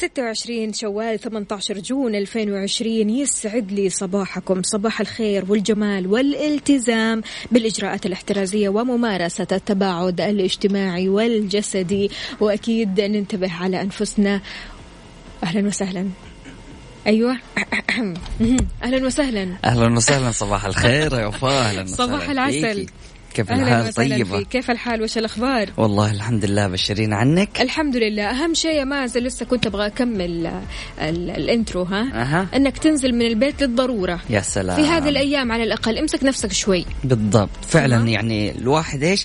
26 شوال 18 June 2020 يسعد لي صباحكم. صباح الخير والجمال والالتزام بالإجراءات الاحترازية وممارسة التباعد الاجتماعي والجسدي. وأكيد ننتبه على أنفسنا. أهلا وسهلا. أيوه. أهلا وسهلا. أهلا وسهلا. صباح الخير يا وفاء. أهلا وسهلا صباح العسل. فيكي. كيف الحال؟ طيبة فيك. كيف الحال؟ وش الأخبار؟ والله الحمد لله بشرين عنك. الحمد لله. أهم شيء يا مازن لسه كنت أبغى أكمل ال- ال- الإنترو ها؟ أها. إنك تنزل من البيت للضرورة. يا سلام. في هذه الأيام على الأقل امسك نفسك شوي. بالضبط. فعلا تمام. يعني الواحد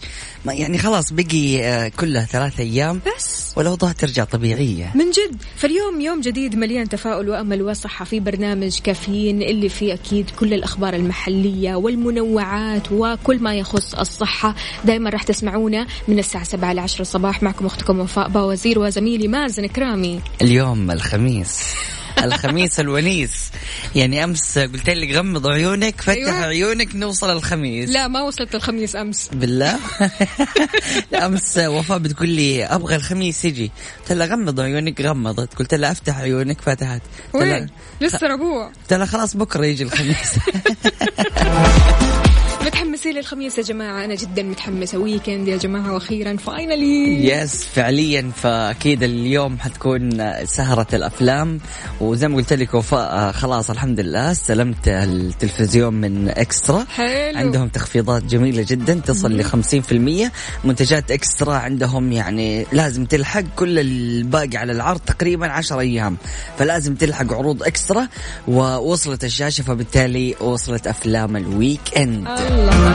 ما يعني خلاص بقي آه، كلها ثلاث أيام. بس. والاوضاع ترجع طبيعية. من جد. فاليوم يوم جديد مليان تفاؤل وأمل وصحة. في برنامج كافيين اللي فيه أكيد كل الأخبار المحلية والمنوعات وكل ما يخص الصحة. دائما راح تسمعونا من الساعة 7 ل 10 الصباح. معكم أختكم وفاء باوزير وزميلي مازن كرامي اليوم الخميس. الخميس الونيس. يعني أمس قلت لك غمض عيونك فتح أيوة. عيونك نوصل الخميس. لا ما وصلت الخميس أمس. بالله؟ أمس وفاء بتقول لي أبغى الخميس يجي. قلت لها غمض عيونك غمضت. قلت لها أفتح عيونك فتحت. وين؟ لسه ربوع. قلت لها خلاص بكرة يجي الخميس. متحمسين للخميس يا جماعة. أنا جدا متحمسة. Weekend يا جماعة وأخيرا finally Yes فعليا. فأكيد اليوم حتكون سهرة الأفلام. وزي ما قلت لك وفاء خلاص الحمد لله استلمت التلفزيون من eXtra. حلو. عندهم تخفيضات جميلة جدا تصل ل 50% منتجات eXtra عندهم يعني لازم تلحق كل الباقي على العرض تقريبا 10 أيام. فلازم تلحق عروض eXtra ووصلت الشاشة فبالتالي وصلت أفلام ال weekend الله.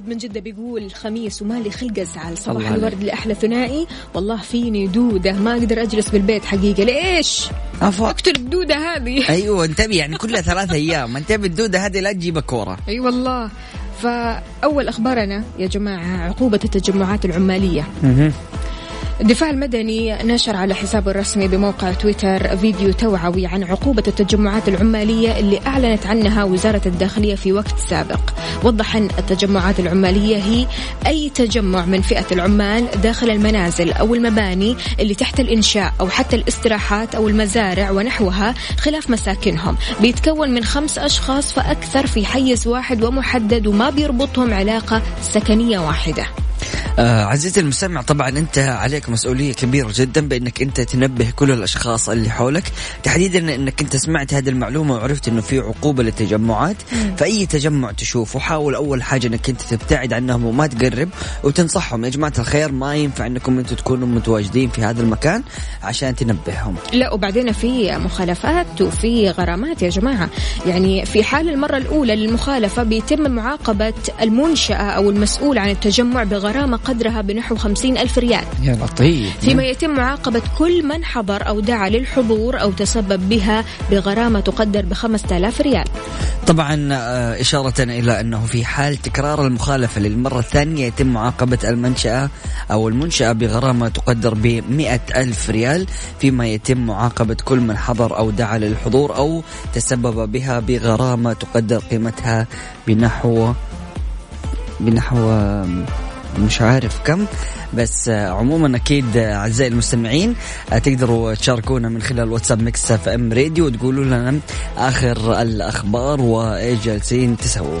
خالد من جدة بيقول خميس ومالي خلق أزعل. صباح. الورد لأحلى ثنائي. والله فيني دودة ما أقدر أجلس بالبيت حقيقة. ليش؟ عفوا. اقتل الدودة هذه. أيوه انتبه يعني كلها ثلاث أيام. انتبه الدودة هذه لا تجيبك ورا أي والله. فأول أخبارنا يا جماعة عقوبة التجمعات العمالية. الدفاع المدني نشر على حسابه الرسمي بموقع تويتر فيديو توعوي عن عقوبة التجمعات العمالية اللي أعلنت عنها وزارة الداخلية في وقت سابق. وضح أن التجمعات العمالية هي أي تجمع من فئة العمال داخل المنازل أو المباني اللي تحت الإنشاء أو حتى الاستراحات أو المزارع ونحوها خلاف مساكنهم. بيتكون من خمس أشخاص فأكثر في حيز واحد ومحدد وما بيربطهم علاقة سكنية واحدة. آه عزيزي المستمع طبعا أنت عليك مسؤولية كبيرة جدا بإنك أنت تنبه كل الأشخاص اللي حولك. تحديدا إنك أنت سمعت هذه المعلومة وعرفت إنه في عقوبة للتجمعات. فأي تجمع تشوفه حاول أول حاجة إنك أنت تبتعد عنهم وما تقرب وتنصحهم. يا جماعة الخير ما ينفع إنكم أنتم تكونوا متواجدين في هذا المكان عشان تنبههم. لا وبعدين في مخالفات وفي غرامات يا جماعة. يعني في حال المرة الأولى للمخالفة بيتم معاقبة المنشأة أو المسؤول عن التجمع بغرامة قدرها بنحو خمسين ألف ريال. يا لطيف. فيما يتم معاقبة كل من حضر أو دعا للحضور أو تسبب بها بغرامة تقدر بخمسة آلاف ريال. طبعا آه، إشارة إلى أنه في حال تكرار المخالفة للمرة الثانية يتم معاقبة المنشأة أو المنشأة بغرامة تقدر ب ألف ريال فيما يتم معاقبة كل من حضر أو دعا للحضور أو تسبب بها بغرامة تقدر قيمتها بنحو بنحو مش عارف كم بس عموما أكيد أعزائي المستمعين تقدروا تشاركونا من خلال واتساب Mix FM Radio وتقولوا لنا آخر الأخبار وإيش جالسين تسووا.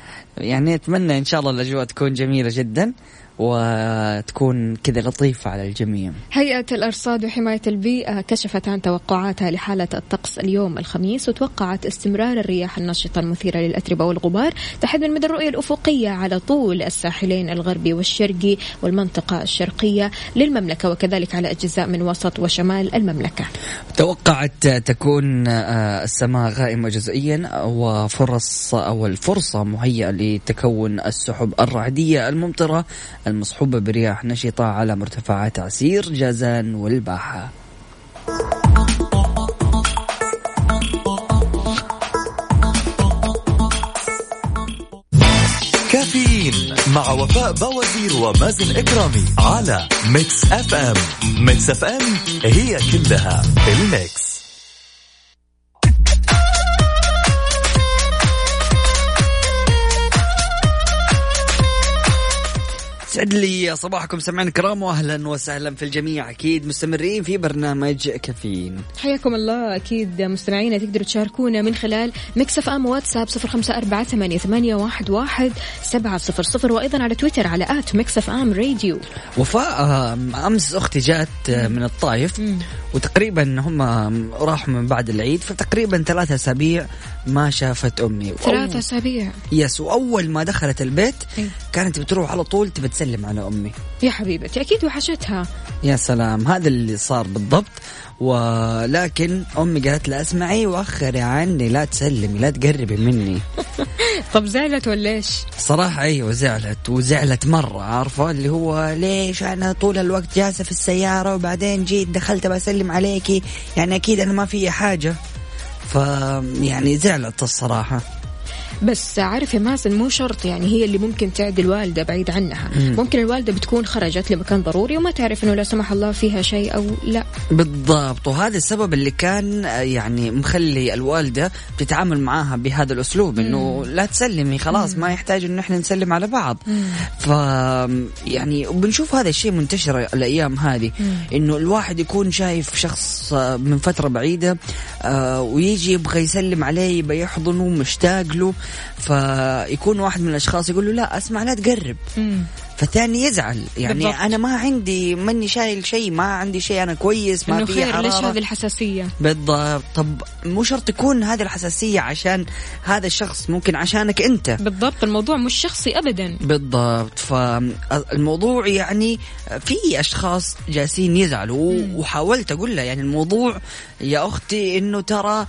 يعني اتمنى إن شاء الله الأجواء تكون جميلة جدا. وتكون كذا لطيفة على الجميع. هيئة الأرصاد وحماية البيئة كشفت عن توقعاتها لحالة الطقس اليوم الخميس وتوقعت استمرار الرياح النشطة المثيرة للأتربة والغبار تحديدا مدى الرؤية الأفقية على طول الساحلين الغربي والشرقي والمنطقة الشرقية للمملكة وكذلك على أجزاء من وسط وشمال المملكة. توقعت تكون آه، السماء غائمة جزئيا وفرص أو الفرصة مهيئة لتكون السحب الرعدية الممطرة المصحوبة برياح نشطة على مرتفعات عسير جازان والباحة. كافيين مع وفاء بوازير ومازن إكرامي على Mix FM Mix FM هي كلها ال Mix. يسعد لي صباحكم سمعنا الكرام واهلا وسهلا في الجميع. أكيد مستمرين في برنامج كافيين. حياكم الله. أكيد مستمعينا تقدروا تشاركونا من خلال واتساب واحد, واحد سبعة صفر صفر وأيضا على تويتر على at Mix FM Radio. وفاء أمس أختي جات آه، من الطايف وتقريبا هم راحوا من بعد العيد فتقريبا ثلاثة أسابيع ما شافت أمي. ثلاثة أسابيع. يس وأول ما دخلت البيت إيه. كانت بتروح على طول تبي تسلم على أمي. يا حبيبتي أكيد وحشتها. يا سلام هذا اللي صار بالضبط. ولكن أمي قالت لها أسمعي وأخري عني لا تسلمي لا تقربي مني. طب زعلت ولا إيش؟ صراحة أيوه زعلت وزعلت مرة عارفة؟ اللي هو ليش أنا طول الوقت جالسة في السيارة وبعدين جيت دخلت بسلم عليكي؟ يعني أكيد أنا ما في حاجة. ف يعني زعلت الصراحة. بس عارف يا مازن مو شرط يعني هي اللي ممكن تعدي الوالدة بعيد عنها. ممكن الوالدة بتكون خرجت لمكان ضروري وما تعرف إنه لا سمح الله فيها شيء أو لا. بالضبط وهذا السبب اللي كان آه، يعني مخلي الوالدة بتتعامل معاها بهذا الأسلوب إنه لا تسلمي خلاص ما يحتاج إنه إحنا نسلم على بعض. ف يعني وبنشوف هذا الشيء منتشر الأيام هذه إنه الواحد يكون شايف شخص آه، من فترة بعيدة آه، ويجي يبغى يسلم عليه يبغى يحضنه مشتاق له. فيكون واحد من الأشخاص يقول له لا أسمع لا تقرب. فالثاني يزعل. يعني بالضبط. أنا ما عندي ماني شايل شيء ما عندي شيء أنا كويس ما في خير ليش هذه الحساسية؟ بالضبط. طب مو شرط تكون هذه الحساسية عشان هذا الشخص ممكن عشانك أنت. بالضبط. الموضوع مش شخصي ابدا. بالضبط. فالموضوع يعني في أشخاص جالسين يزعلوا وحاولت أقول له يعني الموضوع يا أختي إنه ترى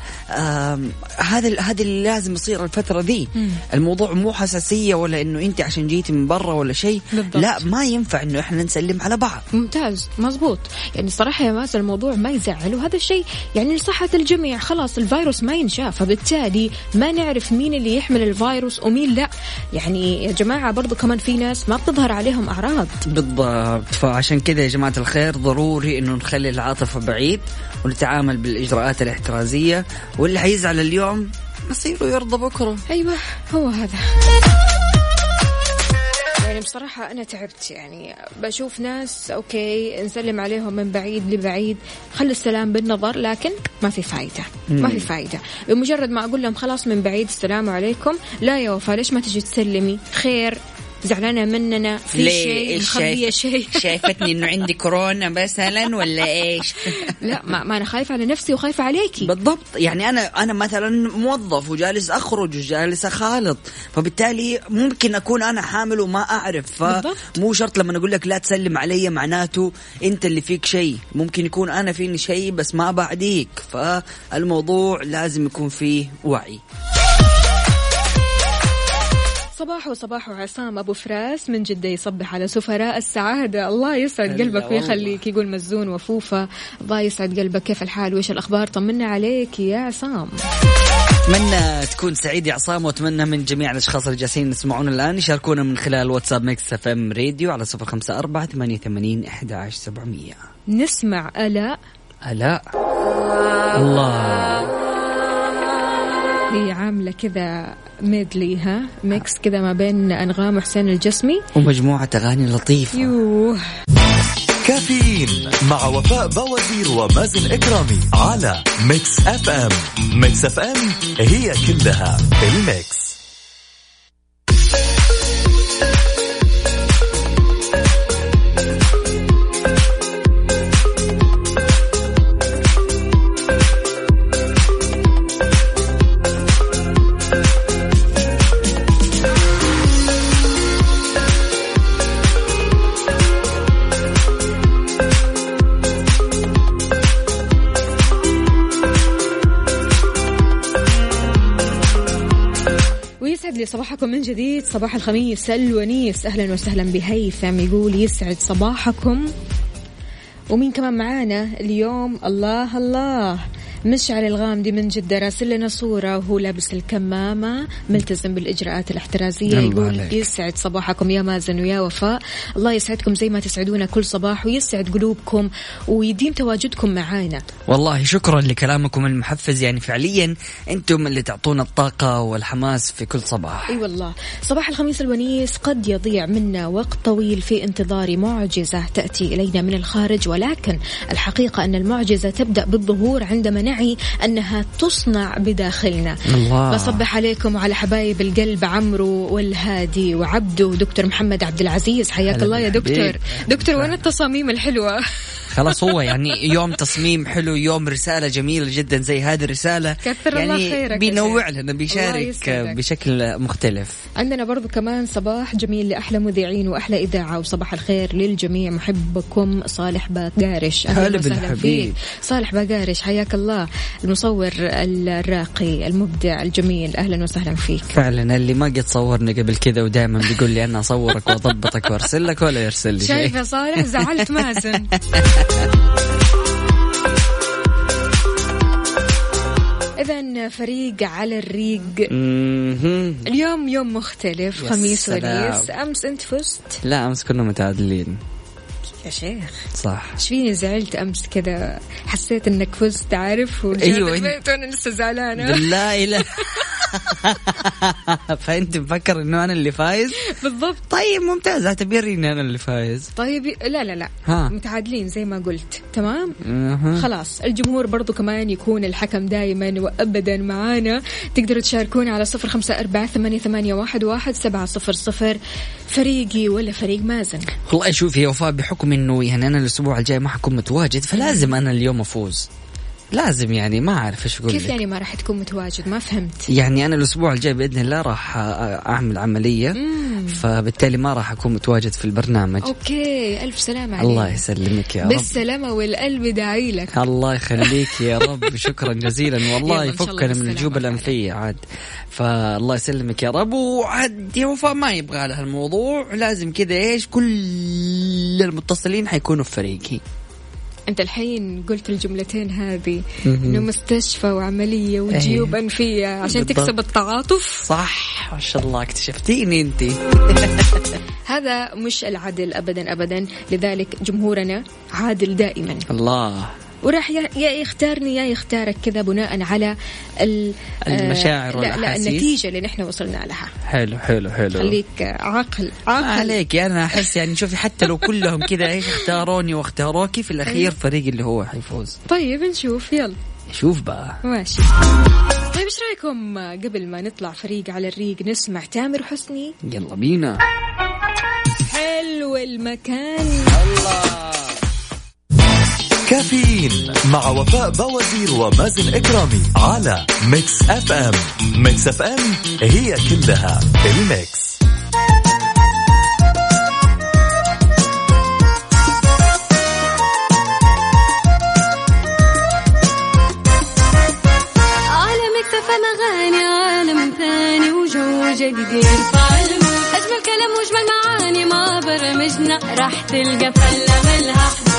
هذا هذا اللي لازم يصير الفترة ذي الموضوع مو حساسية ولا إنه أنت عشان جيتي من برا ولا شيء. بالضبط. لا ما ينفع إنه إحنا نسلم على بعض. ممتاز مزبوط يعني صراحة يا مازن الموضوع ما يزعل وهذا الشيء يعني لصحة الجميع. خلاص الفيروس ما ينشاف فبالتالي ما نعرف مين اللي يحمل الفيروس ومين لا. يعني يا جماعة برضو كمان في ناس ما بتظهر عليهم أعراض. بالضبط. فعشان كذا يا جماعة الخير ضروري إنه نخلي العاطفة بعيد ونتعامل بالإجراءات الاحترازية واللي حيزعل اليوم مصيره يرضى بكرة. أيوة هو هذا. يعني بصراحة أنا تعبت يعني. بشوف ناس أوكي نسلم عليهم من بعيد لبعيد خلي السلام بالنظر لكن ما في فايدة. ما في فايدة. بمجرد ما أقول لهم خلاص من بعيد السلام عليكم لا يا وفاء ليش ما تجي تسلمي؟ خير. زعلانة مننا في؟ شيء شايف- شيء. شايفتني إنه عندي كورونا مثلا ولا إيش؟ لا ما, ما أنا خايفة على نفسي وخايفة عليكي. بالضبط. يعني أنا أنا مثلا موظف وجالس أخرج وجالس أخالط. فبالتالي ممكن أكون أنا حامل وما أعرف. فمو شرط لما أقول لك لا تسلم علي معناته أنت اللي فيك شيء. ممكن يكون أنا فيني شيء بس ما بعديك. فالموضوع لازم يكون فيه وعي. صباح وصباح عصام أبو فراس. من جدة يصبح على سفراء السعادة. الله يسعد قلبك. ويخليك. يقول مزون وفوفه الله يسعد قلبك. كيف الحال؟ وايش الأخبار؟ طمنا عليك يا عصام. أتمنى تكون سعيد يا عصام وأتمنى من جميع الأشخاص اللي جالسين يسمعونا الآن يشاركونا من خلال واتساب Mix FM Radio على صفر خمسة أربعة ثمانية ثمانين أحد عشر سبعمية. نسمع ألاء. ألا الله. هي عاملة كذا medley ها؟ Mix كذا ما بين أنغام وحسين الجسمي. ومجموعة أغاني لطيفة. يوه. كافيين مع وفاء بوازير ومازن إكرامي على Mix FM. Mix FM هي كلها ال Mix. لي صباحكم من جديد. صباح الخميس الونيس. أهلا وسهلا بهيثم يقول يسعد صباحكم. ومين كمان معانا اليوم؟ الله الله. مشعل الغامدي من جدة راسل لنا صورة وهو لابس الكمامة ملتزم بالإجراءات الاحترازية يقول عليك. يسعد صباحكم يا مازن ويا وفاء. الله يسعدكم زي ما تسعدونا كل صباح ويسعد قلوبكم ويديم تواجدكم معانا. والله شكرا لكلامكم المحفز يعني فعليا أنتم اللي تعطونا الطاقة والحماس في كل صباح. أي والله. صباح الخميس الونيس قد يضيع منا وقت طويل في انتظار معجزة تأتي إلينا من الخارج ولكن الحقيقة أن المعجزة تبدأ بالظهور عندما نعي أنها تصنع بداخلنا. الله. بصبح عليكم وعلى حبايب القلب عمرو والهادي وعبدو ودكتور محمد عبد العزيز. حياك الله يا. دكتور. دكتور وين التصاميم الحلوة؟ خلاص هو يعني يوم تصميم حلو يوم رسالة جميلة جدا زي هذه الرسالة. كثر يعني الله خيرك بينوع. لنا بيشارك. بشكل مختلف. عندنا برضو كمان صباح جميل لأحلى مذيعين وأحلى إذاعة وصباح الخير للجميع. محبكم صالح باقارش. هلا بالحبيب. صالح باقارش حياك الله. المصور الراقي المبدع الجميل. أهلا وسهلا فيك. فعلا اللي ما قد صورني قبل كذا ودائما بيقول لي أنا أصورك وأضبطك وأرسل لك ولا يرسل لي شايف يا صالح؟ زعلت مازن إذا فريق على الريق. اليوم يوم مختلف خميس. ونيس أمس أنت فزت لا أمس كنا متعادلين يا شيخ. صح. إيش فيني زعلت أمس كذا حسيت إنك فزت عارف؟ ورجعت أيوة، البيت وأنا لسه زعلانة. بالله لا فأنت مفكر إنه أنا اللي فايز؟ بالضبط. طيب ممتاز. اعتبريني أنا اللي فايز. طيب لا لا لا. ها. متعادلين زي ما قلت. تمام؟ أها. خلاص. الجمهور برضو كمان يكون الحكم دائما وابدا معانا. تقدروا تشاركونا على صفر خمسة أربعة ثمانية, ثمانية واحد, واحد سبعة صفر صفر. فريقي ولا فريق مازن. والله شوف يا وفاء بحكم إنه يعني أنا الأسبوع الجاي ما حكون متواجد فلازم أنا اليوم أفوز. لازم يعني ما أعرف إيش أقول كيف. يعني ما راح تكون متواجد؟ ما فهمت. يعني أنا الأسبوع الجاي بإذن الله راح أعمل عملية فبالتالي ما راح أكون متواجد في البرنامج. أوكي ألف سلامة عليك. الله يسلمك يا رب. بالسلامة والقلب داعي لك. الله يخليك يا رب. شكرا جزيلا. والله يفكنا من فعلا. الأنفية عاد. فالله يسلمك يا رب. وعاد يا وفاء ما يبغى لها الموضوع لازم كذا إيش؟ كل المتصلين حيكونوا في فريقي. أنت الحين قلت الجملتين هذه. إنه مستشفى وعملية وجيوب أيه. أنفية عشان بالضبط. تكسب التعاطف صح ما شاء الله اكتشفتيني أنت هذا مش العدل ابدا ابدا لذلك جمهورنا عادل دائما الله وراح يا يختارني يا يختارك كذا بناء على ال- المشاعر آه، لا لا. النتيجة اللي نحن وصلنا لها. حلو حلو حلو. خليك عاقل عاقل. عليك أنا أحس يعني شوفي حتى لو كلهم كذا إيش اختاروني واختاروكي في الأخير فريقي اللي هو حيفوز. طيب نشوف يلا. شوف بقى. ماشي. طيب إيش رأيكم قبل ما نطلع فريق على الريق نسمع تامر حسني؟ يلا بينا. والمكان كافيين مع وفاء بوازير ومازن إكرامي على Mix FM. Mix FM هي كلها ال Mix. على عالم ثاني وجو جديد يرفع أجمل كلام وأجمل معاني مع برنامجنا راح تلقى فله ملها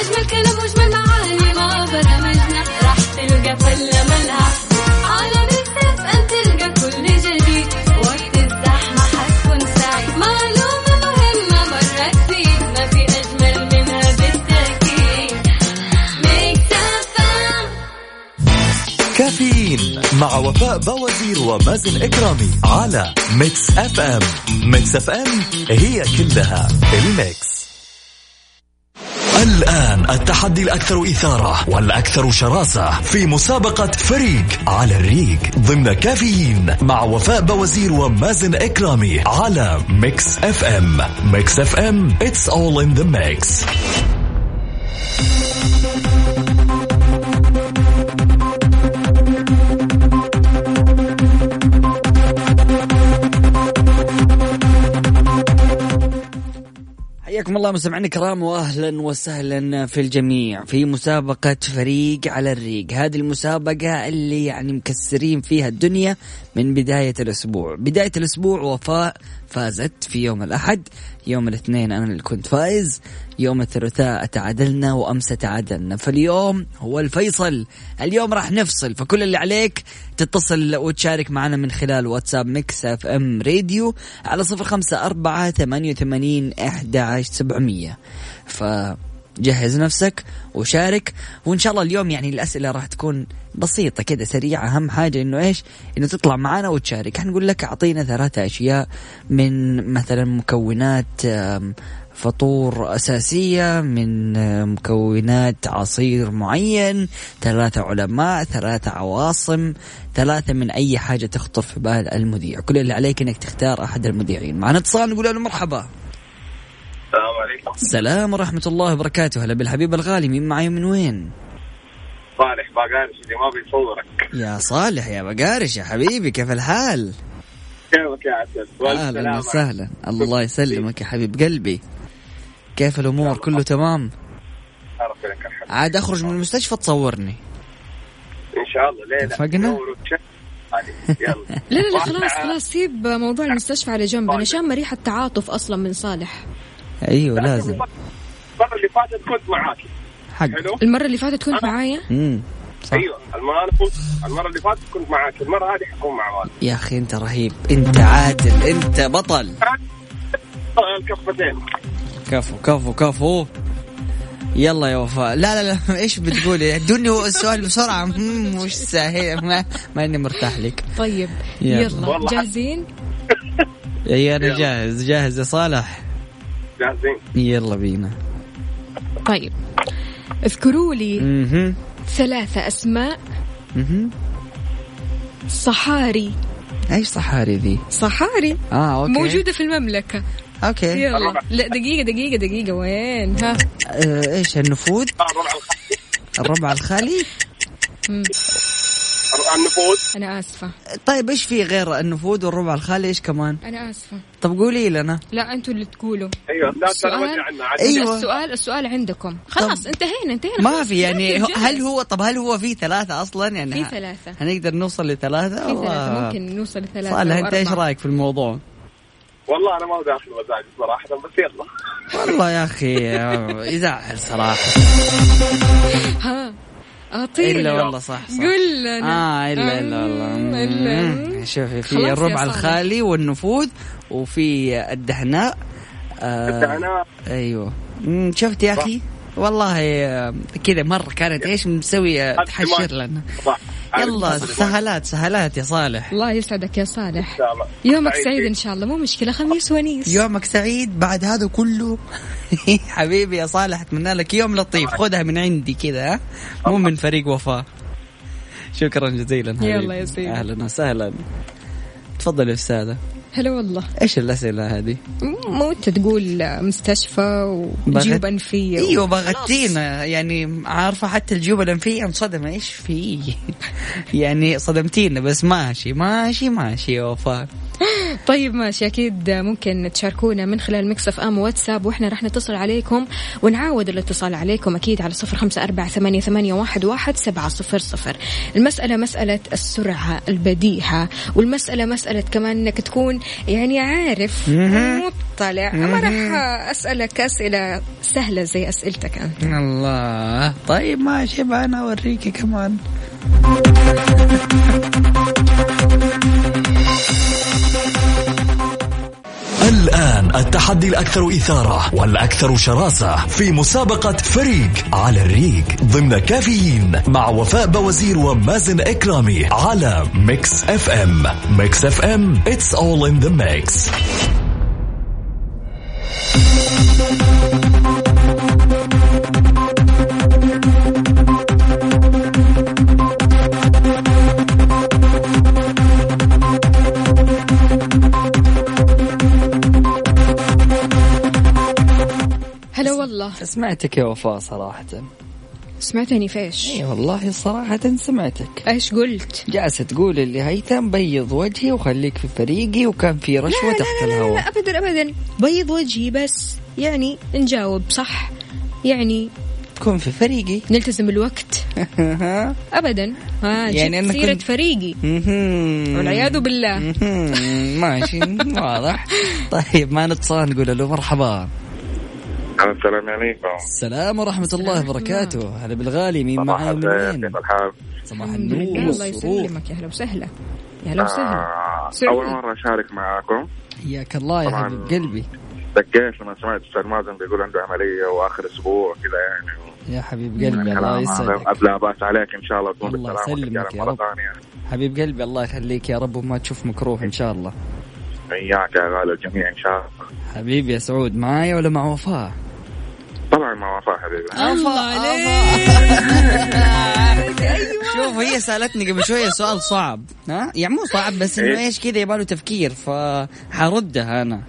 أجمل كلام وأجمل معاني مع برنامجنا. راح تلقى فله ملها. على Mix FM تلقى كل جديد. وقت الزحمة حتكون سعيد معلومة مهمة مرة تفيد ما في أجمل منها بالتأكيد. Mix FM كافيين مع وفاء بوازير ومازن إكرامي على Mix FM Mix FM هي كلها ال mix. الآن التحدي الأكثر إثارة والأكثر شراسة في مسابقة فريق على الريق ضمن كافيين مع وفاء بوازير ومازن إكرامي على Mix FM. Mix FM it's all in the mix. حياكم الله مستمعينا الكرام واهلا وسهلا في الجميع في مسابقة فريق على الريق. هذه المسابقة اللي يعني مكسرين فيها الدنيا من بداية الأسبوع. بداية الأسبوع وفاء فازت في يوم الأحد يوم الاثنين أنا اللي كنت فايز يوم الثلاثاء تعادلنا وأمس تعادلنا. فاليوم هو الفيصل. اليوم راح نفصل فكل اللي عليك تتصل وتشارك معنا من خلال واتساب Mix FM Radio على صفر خمسة أربعة ثمانية وثمانين أحد عشر سبعمية. فجهز نفسك وشارك. وإن شاء الله اليوم يعني الأسئلة راح تكون بسيطة كده سريعة. أهم حاجة إنه إيش؟ إنه تطلع معنا وتشارك. حنقول لك أعطينا ثلاثة أشياء من مثلا مكونات فطور أساسية من مكونات عصير معين ثلاثة علماء ثلاثة عواصم ثلاثة من أي حاجة تخطر في بال المذيع. كل اللي عليك إنك تختار أحد المذيعين. معنا اتصال نقول له مرحبا. السلام ورحمة الله وبركاته. هلا بالحبيب الغالي مين معي من وين؟ صالح باقارش اللي ما بيصورك. يا صالح يا بقارش يا حبيبي كيف الحال؟ كيفك يا عسل؟ أهلا. وسهلا. الله يسلمك يا حبيب قلبي. كيف الأمور؟ كله تمام؟ ربنا لك الحمد عاد أخرج من المستشفى تصورني. إن شاء الله. ليلة. اتفقنا؟ لا لا لا خلاص. خلاص. سيب موضوع المستشفى على جنب. أنا شامة ريحة تعاطف أصلا من صالح. أيوه لازم. المرة اللي فاتت كنت معاك. حق. حلو؟ المرة اللي فاتت كنت معايا؟ امم صح. أيوه كنت المرة اللي فاتت كنت معاك. المرة هذه حكون مع والد يا أخي أنت رهيب. أنت عادل أنت بطل. الكفتين كفو كفو كفو. يلا يا وفاء. لا لا لا إيش بتقولي ادوني هو السؤال بسرعة. مش سهل. ما, ما إني مرتاح لك. طيب يلا. يلا. جاهزين؟ اي أنا. جاهز جاهز يا صالح. جاهزين؟ يلا بينا. طيب. اذكروا لي أها ثلاثة أسماء. أها صحاري. إيش صحاري ذي؟ صحاري. آه okay. موجودة في المملكة. okay. يلا. لا دقيقة دقيقة دقيقة. وين؟ ها. آه إيش النفود؟ آه، الربع الخ- الربع الخالي؟ النفوذ. أنا آسفة. طيب إيش في غير النفوذ والربع الخالي؟ إيش كمان؟ أنا آسفة. طب قولي لنا. لا أنتوا اللي تقولوا. أيوه. لا السؤال- أيوة. السؤال السؤال عندكم. خلاص انتهينا انتهينا. ما في يعني. هل هو طب هل هو في ثلاثة أصلا؟ يعني في ه- ثلاثة. هنقدر نوصل لثلاثة؟ في ثلاثة. والله. ممكن نوصل لثلاثة صالح أنت إيش. رأيك في الموضوع؟ والله أنا ما داخل مزاجي صراحة بس يلا. والله يا أخي يزعل صراحة. ها. أعطينا إلا والله صح صح. قل لنا. آه إلا إلا والله. أم، إلا. مم. شوفي في الربع. الخالي والنفوذ وفي الدهناء. آه الدهناء. أيوه. مم، شفت يا أخي؟ والله آه، كذا مرة كانت إيش مسوي تحشر لنا. صح. يلا سهلات سهلات يا صالح. الله يسعدك يا صالح. إن شاء الله. يومك سعيد. إن شاء الله مو مشكلة خميس ونيس. يومك سعيد بعد هذا كله. حبيبي يا صالح أتمنى لك يوم لطيف. خذها من عندي كذا ها؟ مو من فريق وفاء. شكرا جزيلا حبيبي. يلا يا سيدي. أهلا وسهلا. تفضل يا أستاذة. هلا والله. إيش الأسئلة هذه؟ مو أنت تقول مستشفى وجيوب بغت- أنفية و- أيوه بغتينا. يعني عارفة حتى الجيوب الأنفية انصدم إيش في؟ يعني صدمتينا بس ماشي ماشي ماشي يا وفاء. طيب ماشي. أكيد ممكن تشاركونا من خلال مكسف إم واتساب وإحنا راح نتصل عليكم ونعاود الاتصال عليكم أكيد على صفر خمسة أربعة ثمانية, ثمانية واحد, واحد سبعة صفر صفر. المسألة مسألة السرعة البديهة والمسألة مسألة كمان إنك تكون يعني عارف مطلع. ما راح أسألك أسئلة سهلة زي أسئلتك أنت. الله. طيب ماشي. بقى أنا أوريكي كمان. الآن التحدي الأكثر إثارة والأكثر شراسة في مسابقة فريق على الريق ضمن كافيين مع وفاء بوازير ومازن إكرامي على Mix FM. Mix FM it's all in the mix. هلا والله. سمعتك يا وفاء صراحة. سمعتني فيش اي والله صراحة سمعتك. إيش قلت؟ جالسة تقول اللي هيثم بيض وجهي وخليك في فريقي وكان في رشوة تحت لا لا لا, الهواء. لا ابدا ابدا. بيض وجهي بس. يعني نجاوب صح؟ يعني تكون في فريقي. نلتزم الوقت. ابدا. ها يعني أنا سيرة كنت- فريقي. والعياذ بالله. ماشي واضح. طيب ما نتصل نقول له مرحبا. السلام عليكم. السلام ورحمة الله وبركاته. هلا بالغالي مين معاي من وين كيف الحال؟ صباح النور الله يسلمك. يا هلا وسهلا. يا هلا وسهلا. آه،. أول مرة أشارك معاكم. حياك الله يا. حبيب قلبي. دقيت لما سمعت أستاذ مازن بيقول عنده عملية وآخر أسبوع كذا يعني. يا حبيب قلبي الله. يسعدك. أبلا بأس عليك إن شاء الله تكون الله بالسلامة يسلمك يا رب. حبيب قلبي الله يخليك يا رب وما تشوف مكروه إن شاء الله. إياك يا غالي الجميع إن شاء الله. حبيبي يا سعود معايا ولا مع وفاء؟ طبعا مع وفاء حبيبي. الله عليك. شوف هي سألتني قبل شوية سؤال صعب. ها؟ يعني مو صعب بس إنه إيه؟ إيش كذا يباله تفكير فحردها أنا.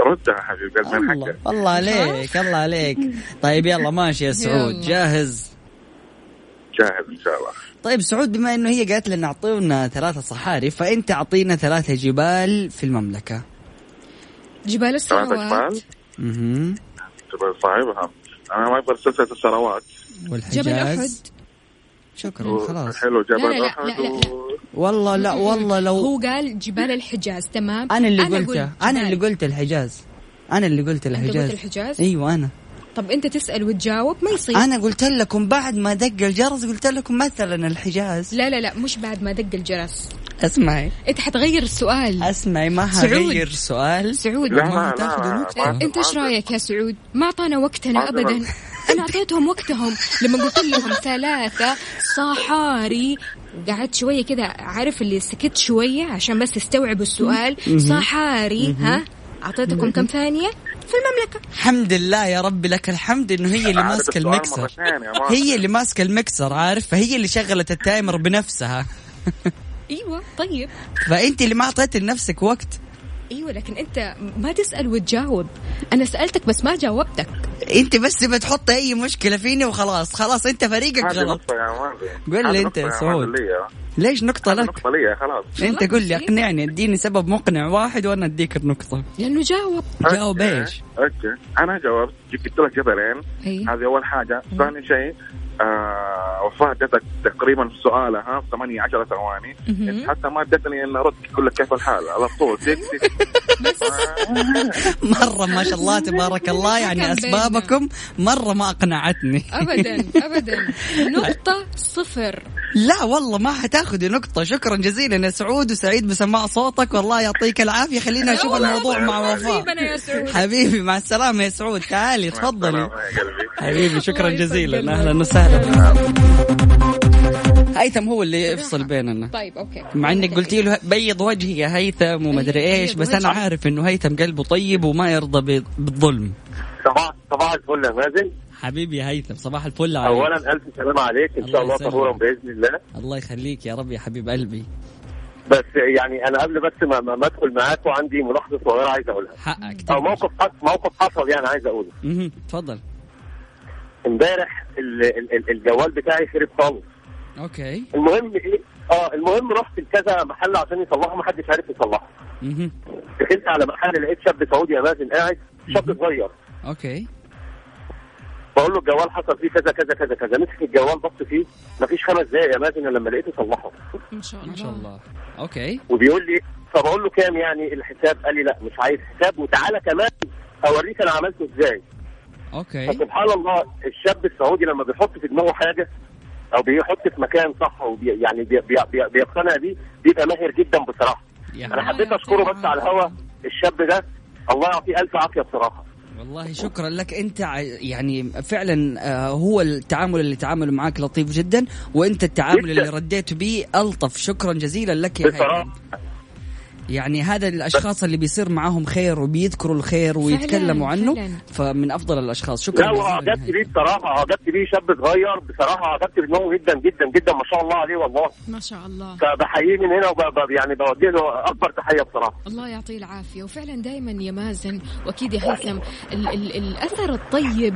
ردها حبيبي الله الله عليك الله عليك. طيب يلا ماشي يا سعود. جاهز؟ جاهز إن شاء الله. طيب سعود بما إنه هي قالت لنا اعطونا ثلاثة صحاري فانت اعطينا ثلاثة جبال في المملكة. جبال ثلاثة صعبها أنا ما أقدر سلسلة الثروات. والحجاز. جبل أحد. شكرا خلاص. حلو لا، لا، جبل لا، أحد لا، لا. و... والله لا والله لو هو قال جبال الحجاز تمام؟ أنا اللي قلت قلته أنا اللي. قلت الحجاز. أنا اللي قلت الحجاز قلت الحجاز؟ أيوه أنا. طب أنت تسأل وتجاوب ما يصير. أنا قلت لكم بعد ما دق الجرس قلت لكم مثلا الحجاز. لا لا لا مش بعد ما دق الجرس. أسمعي. أنت حتغير السؤال. أسمعي ما. هغير سؤال. سعود. لا، ما لا، تاخذوا ما- أنت إيش رأيك يا سعود؟ ما أعطانا وقتنا ابدا. أنا أعطيتهم وقتهم. لما قلت لهم ثلاثة صحاري قعدت شوية كذا عارف اللي سكت شوية عشان بس يستوعبوا السؤال. صحاري ها؟ أعطيتكم كم ثانية؟ في المملكة. الحمد لله يا رب لك الحمد إنه هي اللي ماسكة المكسر. هي اللي ماسكة المكسر عارف؟ فهي اللي شغلت التايمر بنفسها. أيوه طيب. فأنت اللي ما اعطيتي لنفسك وقت. إيوه لكن أنت ما تسأل وتجاوب. أنا سألتك بس ما جاوبتك. أنت بس بتحط أي مشكلة فيني وخلاص. خلاص أنت فريقك غلط نقطة يا مازن قول لي أنت نقطة يا مازن سعود. ليش نقطة هذه لك؟ نقطة لي خلاص. أنت قل لي. اقنعني اديني سبب مقنع واحد وأنا أديك النقطة. لأنه جاوب. جاوب. إيش؟ okay. أنا جاوبت جبت لك جبلين. اي هذه أول حاجة. ثاني شيء آه وفاء ادتك تقريبا في سؤالها في 8 10 ثواني. حتى ما ادتني ان ارد أقول لك كيف الحال على طول. ديك ديك. مرة ما شاء الله تبارك الله. يعني. أسبابكم مرة ما أقنعتني. ابدا ابدا. نقطة صفر. لا والله ما حتاخذي نقطة. شكرا جزيلا يا سعود وسعيد بسماع صوتك. والله يعطيك العافية. خلينا نشوف الموضوع مع وفاء. حبيبي مع السلامة يا سعود. تعالي تفضلي. حبيبي شكرا جزيلا. أهلا وسهلا. هيثم هو اللي يفصل بيننا طيب أوكي مع انك قلتي له بيض وجهي يا هيثم وما ادري إيش بس أنا. عارف انه هيثم قلبه طيب وما يرضى بالظلم صباح صباح الفل يا مازن حبيبي يا هيثم صباح الفل عليك اولا الف سلامه عليك ان شاء الله. طهورا باذن الله الله يخليك يا رب يا حبيب قلبي بس يعني أنا قبل بس ما, ما ادخل معاكم عندي ملاحظه صغيره عايز اقولها حقك أو موقف موقف حصل يعني عايز اقوله مهم. تفضل امبارح ال- ال- ال- الجوال بتاعي خرب خالص. أوكي. المهم إيه؟ آه المهم رحت لكذا محل عشان يصلحه ما حدش عارف يصلحه. دخلت على محل لقيت شاب سعودي يا مازن قاعد شاب صغير. okay. بقول له الجوال حصل فيه كذا كذا كذا كذا. مسك الجوال بص فيه مفيش خمس دقايق يا مازن لما لقيته صلحه. ما شاء الله ما شاء الله. okay. وبيقول لي فبقول له كام يعني؟ الحساب قال لي لا مش عايز حساب. وتعالى كمان أوريك أنا عملته إزاي. okay. فسبحان الله الشاب السعودي لما بيحط في دماغه حاجة أو بيحط في مكان صح وبي يعني بي بي بي بيقتنع بيه بيبقى ماهر جدا بصراحة. أنا حبيت أشكره بس على الهوا الشاب ده. الله يعطيه ألف عافية بصراحة. والله شكرا لك. أنت يعني فعلا آه، هو التعامل اللي تعاملوا معك لطيف جدا وأنت التعامل جداً. اللي رديت به ألطف. شكرا جزيلا لك يا بصراحة هيثم يعني هذا الأشخاص اللي بيصير معاهم خير وبيذكروا الخير ويتكلموا عنه فعلاً. فمن أفضل الأشخاص. شكرا لا وأعجبت. بيه بصراحة أعجبت بيه شاب صغير. بصراحة أعجبت بدماغه جدا جدا جدا. ما شاء الله عليه والله. ما شاء الله. فبحييه من هنا وب يعني بوجه له أكبر تحية بصراحة. الله يعطيه العافية. وفعلا دائما يا مازن وأكيد يا هيثم ال ال الأثر الطيب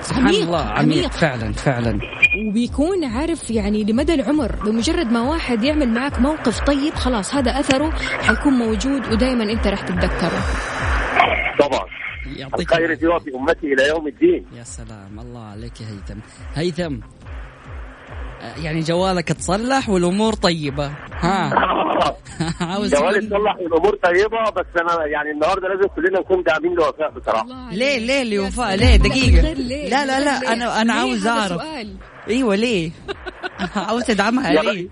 سبحان عميق الله عميق. فعلا فعلا. وبيكون عارف يعني لمدى العمر بمجرد ما واحد يعمل معك موقف طيب خلاص هذا أثره حيكون موجود ودائما أنت راح تتذكره طبعا يعطيك الخير. في أمتي إلى يوم الدين يا سلام الله عليك يا هيثم هيثم يعني جوالك تصلح والأمور طيبة ها عاوز جوالي تصلح والأمور طيبة بس أنا يعني النهارده لازم كلنا نكون داعمين لوفاء بصراحة. ليه ليه لوفاء. ليه ليه؟ لا لا لا؟ أنا ليه؟ عاوز سؤال. أيوة ليه عاوز أدعمها يا ليه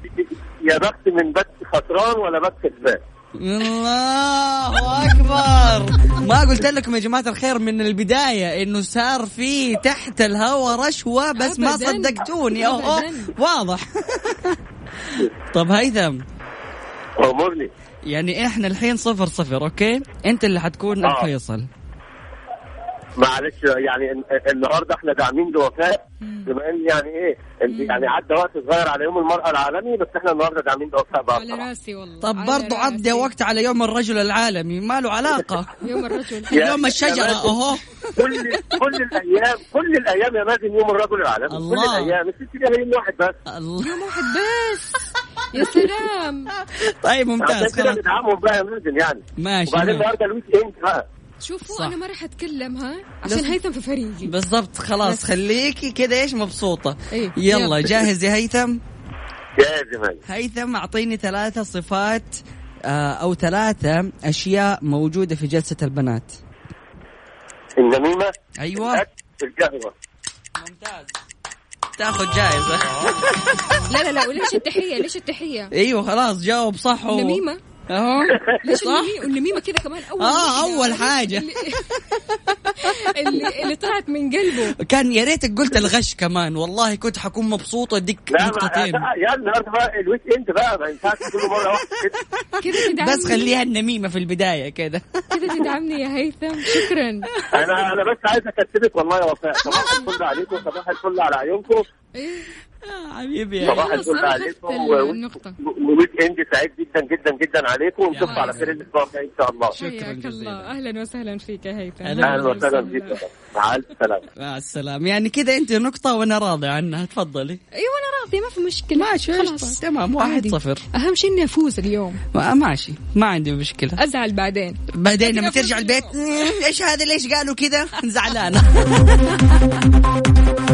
يا بخت من بث خسران ولا بث كسبان الله أكبر. ما قلت لكم يا جماعة الخير من البداية إنه صار في تحت الهوا رشوة بس ما. صدقتوني. واضح. طب هيثم. أمرني. يعني إحنا الحين صفر صفر أوكي؟ أنت اللي حتكون آه. معلش يعني ال- النهارده إحنا داعمين لوفاء بما إن يعني إيه يعني عدى وقت صغير على يوم المرأة العالمي بس إحنا النهارده داعمين لوفاء بقى على. راسي والله طب راسي. عدى وقت على يوم الرجل العالمي ما له علاقة. يوم الرجل. يوم مازن، أهو. كل كل الأيام كل الأيام يا مازن يوم الرجل العالمي. كل الله. الأيام. الست ليها يوم واحد بس. الله. يوم واحد بس. يا سلام. طيب عشان ممتاز كده خلاص. ندعمهم بقى يا مازن يعني. ماشي وبعدين. النهارده الويك إند بقى. شوفوا صح. أنا ما راح أتكلم ها؟ عشان هيثم في فريقي. بالضبط خلاص بس. خليكي كده إيش مبسوطة. إيه، يلا. يلا. جاهز يا هيثم؟ يا زمان هيثم أعطيني ثلاثة صفات آه، أو ثلاثة أشياء موجودة في جلسة البنات. النميمة؟ أيوه. القهوة. ممتاز. تاخذ جائزة. لا لا لا وليش التحية؟ ليش التحية؟ أيوه خلاص جاوب صح و... النميمة أهو. ليش والنميمة كذا كمان؟ أول آه. أول حاجة. اللي, اللي, اللي طلعت من قلبه. كان يا ريتك قلت الغش كمان. والله كنت حكون مبسوط وأديك لا ما نقطتين. يا النهارده بقى الويك إند بقى ما ينفعش كل مرة واحدة كده. كذا تدعمني. بس خليها النميمة في البداية كده. كذا تدعمني يا هيثم. شكرا. أنا أنا بس عايز أكتبك والله يا وفاء. صباح الفل عليكم صباح الفل على عيونكم. إيه. حبيبي يا صباح الفل عليكم. وويك إند سعيد جدا جدا جدا عليكم. ونشوفكم على خير الأسبوع الجاي إن شاء الله. شكراً حياك. الله. أهلا وسهلا فيك يا هيثم. أهلا وسهلا. بك مع الف سلامة. مع السلامة. يعني كده أنت نقطة وأنا راضي عنها. تفضلي. أيوه أنا راضي. ما في مشكلة. ماشي خلاص. تمام. واحد. صفر. أهم شيء إني أفوز اليوم. ما- ماشي. ما عندي مشكلة. أزعل بعدين. بعدين لما ترجع البيت "مم، إيش هذا؟ ليش قالوا كذا؟ زعلانة.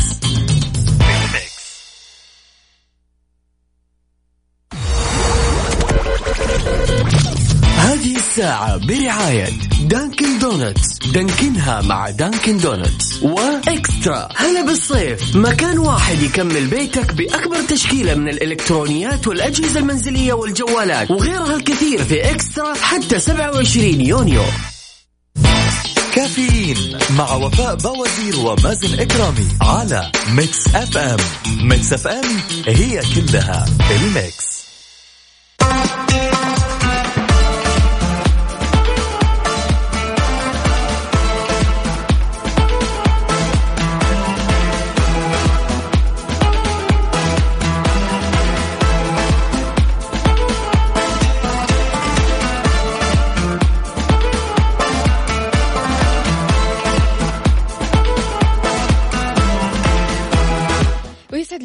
الساعة برعاية Dunkin' Donuts دانكنها مع Dunkin' Donuts و eXtra. هلا بالصيف. مكان واحد يكمل بيتك بأكبر تشكيلة من الإلكترونيات والأجهزة المنزلية والجوالات وغيرها الكثير في eXtra حتى 27 يونيو. كافيين مع وفاء بوازير ومازن إكرامي على Mix FM Mix FM هي كلها ال mix.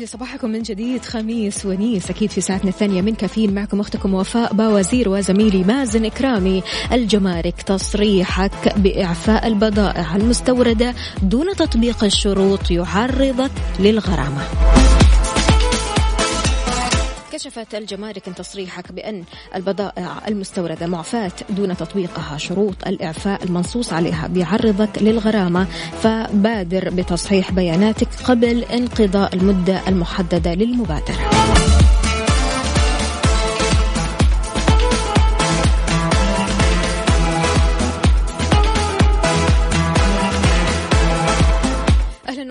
لي صباحكم من جديد خميس ونيس أكيد في ساعتنا الثانية من كافيين معكم أختكم وفاء باوزير وزميلي مازن إكرامي. الجمارك تصريحك بإعفاء البضائع المستوردة دون تطبيق الشروط يعرضك للغرامة. كشفت الجمارك تصريحك بأن البضائع المستوردة معفاة دون تطبيقها شروط الإعفاء المنصوص عليها بيعرضك للغرامة فبادر بتصحيح بياناتك قبل انقضاء المدة المحددة للمبادرة.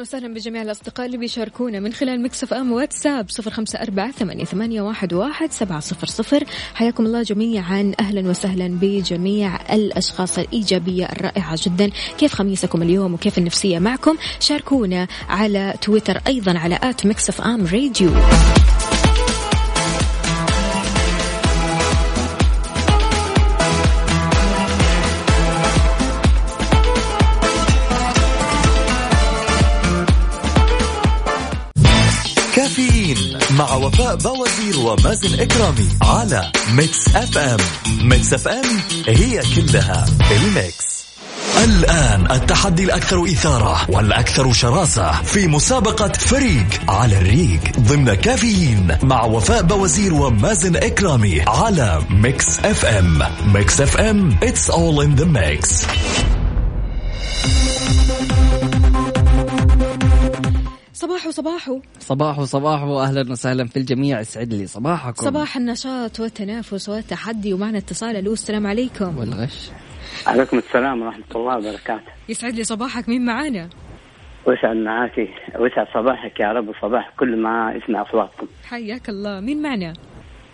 وسهلا بجميع الأصدقاء اللي بيشاركونا من خلال مكسف أم واتساب صفر خمسة أربعة ثمانية واحد سبعة صفر صفر. حياكم الله جميعا. أهلا وسهلا بجميع الأشخاص الإيجابية الرائعة جدا. كيف خميسكم اليوم وكيف النفسية معكم؟ شاركونا على تويتر أيضا على at Mix FM Radio. وفاء بوازير ومازن إكرامي على Mix FM Mix FM هي كلها ال mix. الآن التحدي الأكثر إثارة والأكثر شراسة في مسابقة فريق على الريق ضمن كافيين مع وفاء بوازير ومازن إكرامي على Mix FM Mix FM It's all in the mix. صباحو صباحو. صباح وصباح واهلا وسهلا في الجميع. يسعد لي صباحكم. صباح النشاط والتنافس والتحدي ومعنا اتصال ألو السلام عليكم. والغش. عليكم السلام ورحمة الله وبركاته. يسعد لي صباحك. مين معانا؟ وسعد معاكي. وسعد صباحك يا رب. وصباح كل ما يسمع أصواتكم. حياك الله. مين معنا؟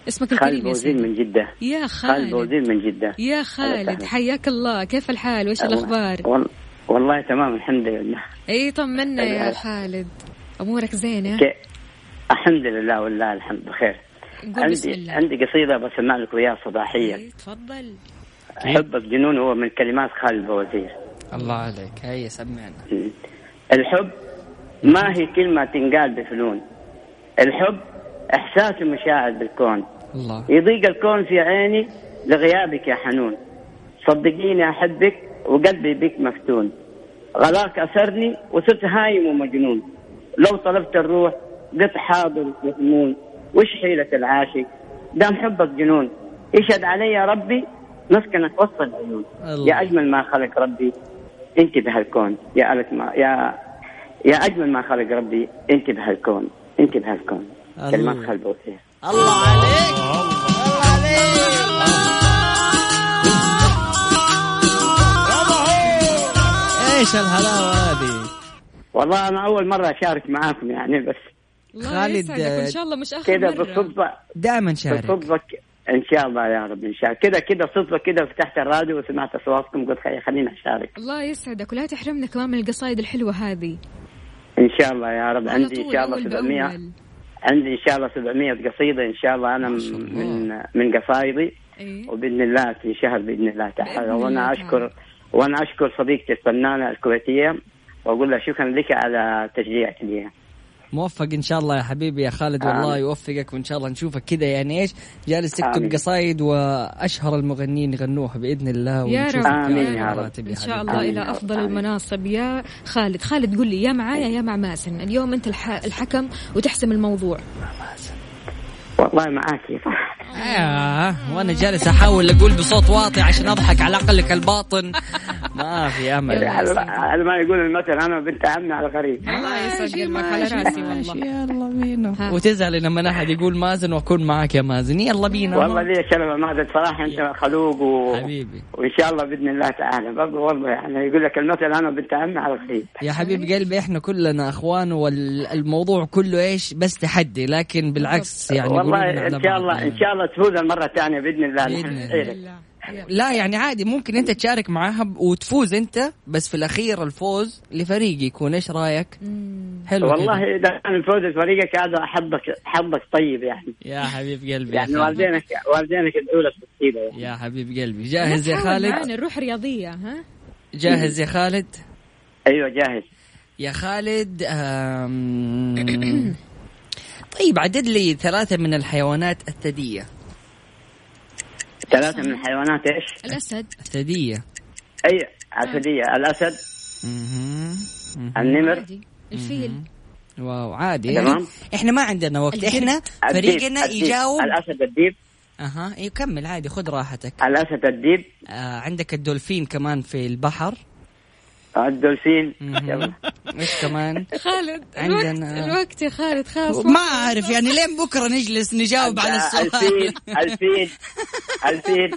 اسمك خالد الكريم يا بوزين من جدة. يا خالد خالد. بوزين من جدة. يا خالد. حياك الله. كيف الحال؟ وايش الأخبار؟ وال... والله تمام الحمد لله. إي طمنا يا. خالد. أمورك زينة؟ كي... الحمد لله والله الحمد بخير. قول بسم عندي الله. عندي قصيدة بسمع لك وياها صباحيا. إيه، تفضل. حبك جنون هو من كلمات خالد بوزير الله عليك. هيا سمعنا. الحب ما هي كلمة تنقال بفنون. الحب إحساس ومشاعر بالكون. الله. يضيق الكون في عيني لغيابك يا حنون. صدقيني أحبك وقلبي بك مفتون. غلاك أسرني وصرت هايم ومجنون. لو طلبت الروح قط حاضر وهمون وش حيلة العاشق؟ دام حبك جنون. يشهد علي يا ربي مسكنك وسط العيون. يا أجمل ما خلق ربي انت بهالكون يا ألك ما يا يا أجمل ما خلق ربي انت بهالكون انت بهالكون الله. كلمات خالد الله عليك. الله عليك. إيش الهلاوة هذه؟ والله أنا أول مرة أشارك معاكم يعني بس الله خالد، يسعدك وان شاء الله مش آخر كذا مرة بالصدفة دائما شارك بالصدفة ك- إن شاء الله يا رب إن شاء الله كذا كذا صدفة كذا فتحت الراديو وسمعت أصواتكم قلت خلي خليني أشارك الله يسعدك ولا تحرمنا كمان من القصايد الحلوة هذه إن شاء الله يا رب عندي إن طول شاء الله أول 700 بأول. عندي إن شاء الله 700 قصيدة إن شاء الله الله. من من قصايدي إيه. وبإذن الله في شهر بإذن الله تعالى بإذن الله وأنا تعالى. أشكر وأنا أشكر صديقتي الفنانة الكويتية وأقول لها شكرا لك على تشجيعك لي موفق إن شاء الله يا حبيبي يا خالد والله آمين. يوفقك وإن شاء الله نشوفك كذا يعني إيش جالس تكتب. قصايد وأشهر المغنيين يغنوها بإذن الله يا رب آمين يا رب. إن شاء. الله آمين إلى يا رب. أفضل آمين. المناصب يا خالد خالد قل لي يا معايا يا مع مازن اليوم أنت الح... الحكم وتحسم الموضوع والله معاكي صح آه وأنا جالس أحاول أقول بصوت واطي عشان أضحك على عقلك الباطن ما في أمل. على ما يقول المثل أنا بنت عمي على غريب. الله يسعد قلبك على راسي والله يلا بينا. وتزعل لما أحد يقول مازن وأكون معك يا مازن. يلا بينا. والله لي كلمه مازن؟ صراحة أنت خلوق و... حبيبي. وإن شاء الله بإذن الله تعالى. برضه والله يعني يقول لك المثل أنا بنت عمي على غريب. يا حبيب قلبي إحنا كلنا إخوان والموضوع كله إيش؟ بس تحدي لكن بالعكس يعني والله إن شاء الله. إن شاء الله تفوز المرة الثانية بإذن الله بإذن نحن الله. لا يعني عادي ممكن أنت تشارك معاها وتفوز أنت بس في الأخير الفوز لفريق يكون إيش رأيك؟ حلو والله. إذا كان فوز فريقك هذا حظك حظك طيب يعني يا حبيب قلبي يعني. والدينك والدينك ادعوا لك يعني. يا حبيب قلبي جاهز يا خالد؟ معانا الروح رياضية ها جاهز يا خالد؟ أيوه جاهز يا خالد. طيب عدد لي ثلاثة من الحيوانات الثدية ثلاثة من الحيوانات إيش؟ الأسد الثدية الأسد مهم. مهم. النمر. الفيل wow عادي تمام. إحنا ما عندنا وقت. إحنا. فريقنا. يجاوب الأسد الديب أها أيوه كمل عادي خذ راحتك الأسد الديب آه عندك الدولفين كمان في البحر يلا. إيش كمان؟ خالد عندنا- الوقت الوقت يا خالد خلاص ما أعرف يعني لين بكرة نجلس نجاوب على السؤال. الفيل الفيل خالد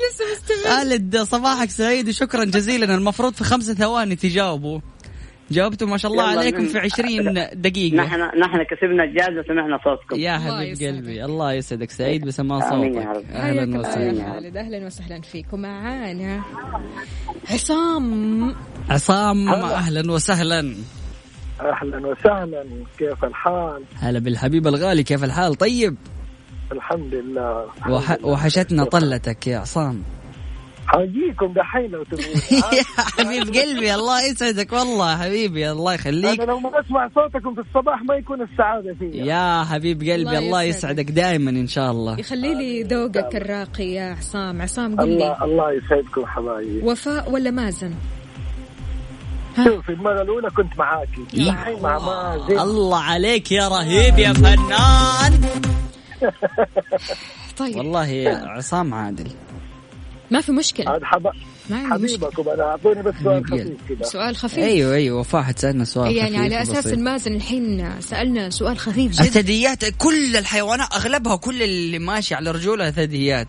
لسه مستمر. خالد صباحك سعيد وشكرا جزيلا. المفروض في خمسة ثواني تجاوبوا. جاوبتوا ما شاء الله عليكم في عشرين دقيقة. نحن نحن كسبنا الجائزه وسمعنا صوتكم. يا حبيب. قلبي الله يسعدك. سعيد بسماع آمين يا صوتك. الله وسهلا. خالد. أهلا وسهلا فيك ومعانا عصام. عصام أهلا وسهلا. أهلا وسهلا. كيف الحال؟ هلا بالحبيب الغالي. كيف الحال؟ طيب. الحمد لله. وح... وحشتنا طلتك يا عصام. حاجيكم دحين لو تبغون. يا حبيب قلبي الله يسعدك والله حبيبي الله يخليك. أنا لو ما أسمع صوتكم في الصباح ما يكون السعادة فيا. يا حبيب قلبي الله الله يسعدك. يسعدك دائما إن شاء الله. يخلي لي ذوقك الراقي يا عصام. عصام قل لي. الله الله يسعدكم حبايبي. وفاء ولا مازن؟ شوفي المرة الأولى كنت معاكي الحين مع مازن. الله عليك يا رهيب يا فنان. طيب. والله يا عصام عادل. ما في مشكلة. عاد حب... ما عندي مشكلة. حبيبكم أنا اعطوني بس سؤال خفيف كذا سؤال خفيف. أيوه أيوه. وفاء حتسالنا سؤال يعني خفيف على أساس. ان مازن الحين سألنا سؤال خفيف جدا. الثدييات كل الحيوانات أغلبها كل اللي ماشي على رجولها ثدييات.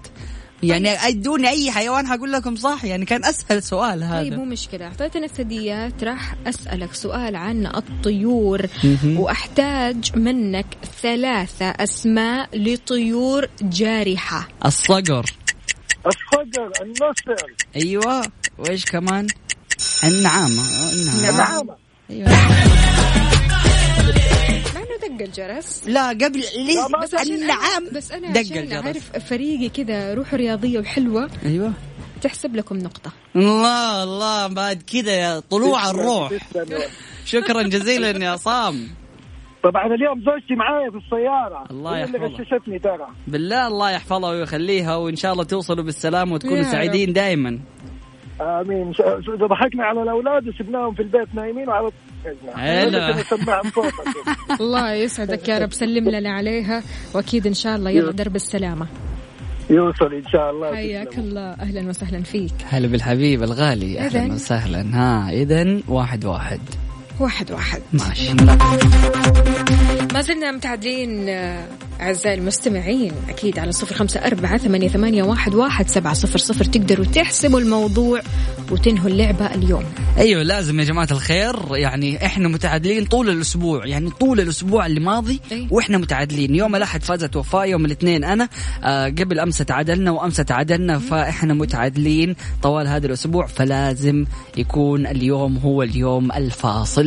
يعني أدوني أي حيوان حقول لكم صح؟ يعني كان أسهل سؤال طيب هذا مو مشكلة. أعطيتنا الثدييات راح أسألك سؤال عن الطيور. مهم. وأحتاج منك ثلاثة أسماء لطيور جارحة. الصقر. الصقر النسر أيوه. وإيش كمان؟ النعامة. النعامة. نعم أيوة. مع إنه دق الجرس. لا قبل ليه؟ بس النعام بس أنا دق الجرس. أعرف فريقي كذا روح رياضية وحلوة. أيوه. تحسب لكم نقطة. الله الله بعد كذا يا طلوع الروح. شكرا جزيلا يا عصام طبعا اليوم زوجتي معايا في السيارة. الله هي اللي يحفظها. غششتني ترى. بالله الله يحفظها ويخليها وإن شاء الله توصلوا بالسلامة وتكونوا سعيدين دائما آمين. ضحكنا على الأولاد وسبناهم في البيت نايمين وعلى الله يسعدك يا رب. سلم لنا عليها وأكيد إن شاء الله يلا درب السلامة. يوصل إن شاء الله. حياك. الله. أهلا وسهلا فيك. هلا بالحبيب الغالي. أهلا؟ وسهلا. ها اذا واحد واحد. واحد واحد. ماشي. ما زلنا متعادلين آه، أعزائي المستمعين أكيد على صفر خمسة أربعة ثمانية, ثمانية واحد, واحد سبعة صفر صفر. تقدروا تحسموا الموضوع وتنهوا اللعبة اليوم. أيوه لازم يا جماعة الخير. يعني إحنا متعادلين طول الأسبوع يعني طول الأسبوع اللي ماضي أي. وإحنا متعادلين. يوم الأحد فازت وفاء يوم الاثنين أنا. آه قبل أمس تعادلنا وأمس تعادلنا فإحنا متعادلين طوال هذا الأسبوع. فلازم يكون اليوم هو اليوم الفاصل.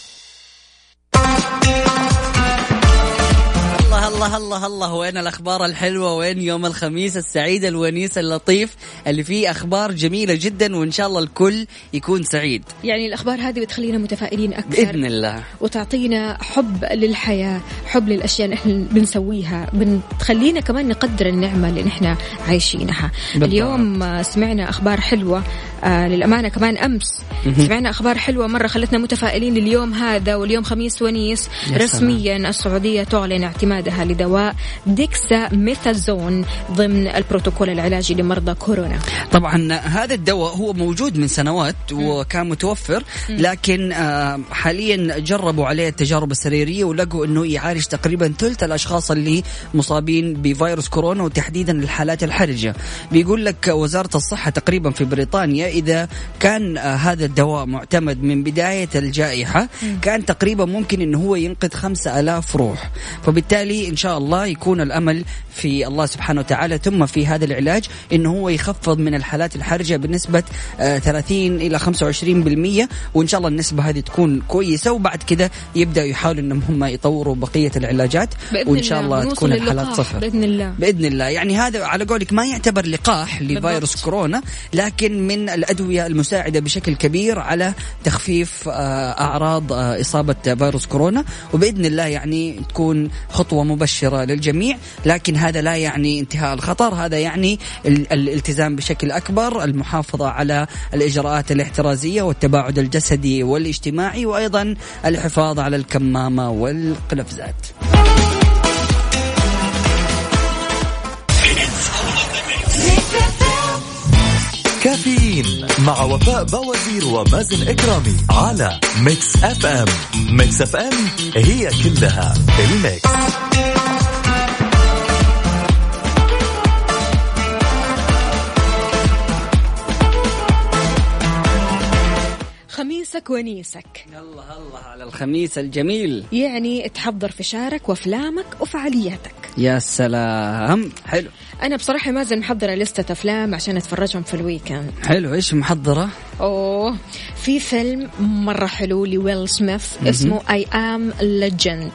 الله الله الله وين الأخبار الحلوة؟ وين يوم الخميس السعيد الونيس اللطيف؟ اللي فيه أخبار جميلة جدا وإن شاء الله الكل يكون سعيد. يعني الأخبار هذه بتخلينا متفائلين أكثر. بإذن الله. وتعطينا حب للحياة حب للأشياء اللي إحنا بنسويها. بتخلينا كمان نقدر النعمة اللي نحن عايشينها. بالضبط. اليوم سمعنا أخبار حلوة آه للأمانة كمان أمس سمعنا أخبار حلوة. مرة خلتنا متفائلين لليوم هذا واليوم خميس ونيس. يا رسميا السعودية تعلن اعتمادها لدواء ديكسا ميثازون ضمن البروتوكول العلاجي لمرضى كورونا. طبعا هذا الدواء هو موجود من سنوات وكان متوفر لكن آه، حاليا جربوا عليه التجارب السريرية ولقوا إنه يعالج تقريبا ثلث الأشخاص اللي مصابين بفيروس كورونا وتحديدا الحالات الحرجة. بيقول لك وزارة الصحة تقريبا في بريطانيا إذا كان آه، هذا الدواء معتمد من بداية الجائحة كان تقريبا ممكن إنه هو ينقذ خمسة ألاف روح. فبالتالي إن شاء الله يكون الأمل في الله سبحانه وتعالى. ثم في هذا العلاج إنه هو يخفض من الحالات الحرجة بنسبة آه، 30 إلى 25% وإن شاء الله النسبة هذه تكون كويسة. وبعد كذا يبداوا يحاولوا إنهم هم يطوروا بقية العلاجات. وإن شاء الله الله تكون الحالات صفر. بإذن الله. بإذن الله. يعني هذا على قولك ما يعتبر لقاح لفيروس. كورونا لكن من الأدوية المساعدة بشكل كبير على تخفيف آه، أعراض آه، إصابة فيروس كورونا. وبإذن الله يعني تكون خطوة مبشره للجميع لكن هذا لا يعني انتهاء الخطر هذا يعني ال- الالتزام بشكل أكبر المحافظة على الإجراءات الاحترازية والتباعد الجسدي والاجتماعي وأيضا الحفاظ على الكمامة والقفازات كافيين مع وفاء بوازير ومازن إكرامي على Mix FM. Mix FM هي كلها ال Mix. خميسك ونيسك. الله الله على الخميس الجميل. يعني تحضر فشارك وأفلامك وفعالياتك. يا سلام. حلو. أنا بصراحة مازن محضرة لستة أفلام عشان أتفرجهم في ال weekend. حلو إيش محضرة؟ أوه. في فيلم مرة حلو لويل سميث اسمه I Am Legend.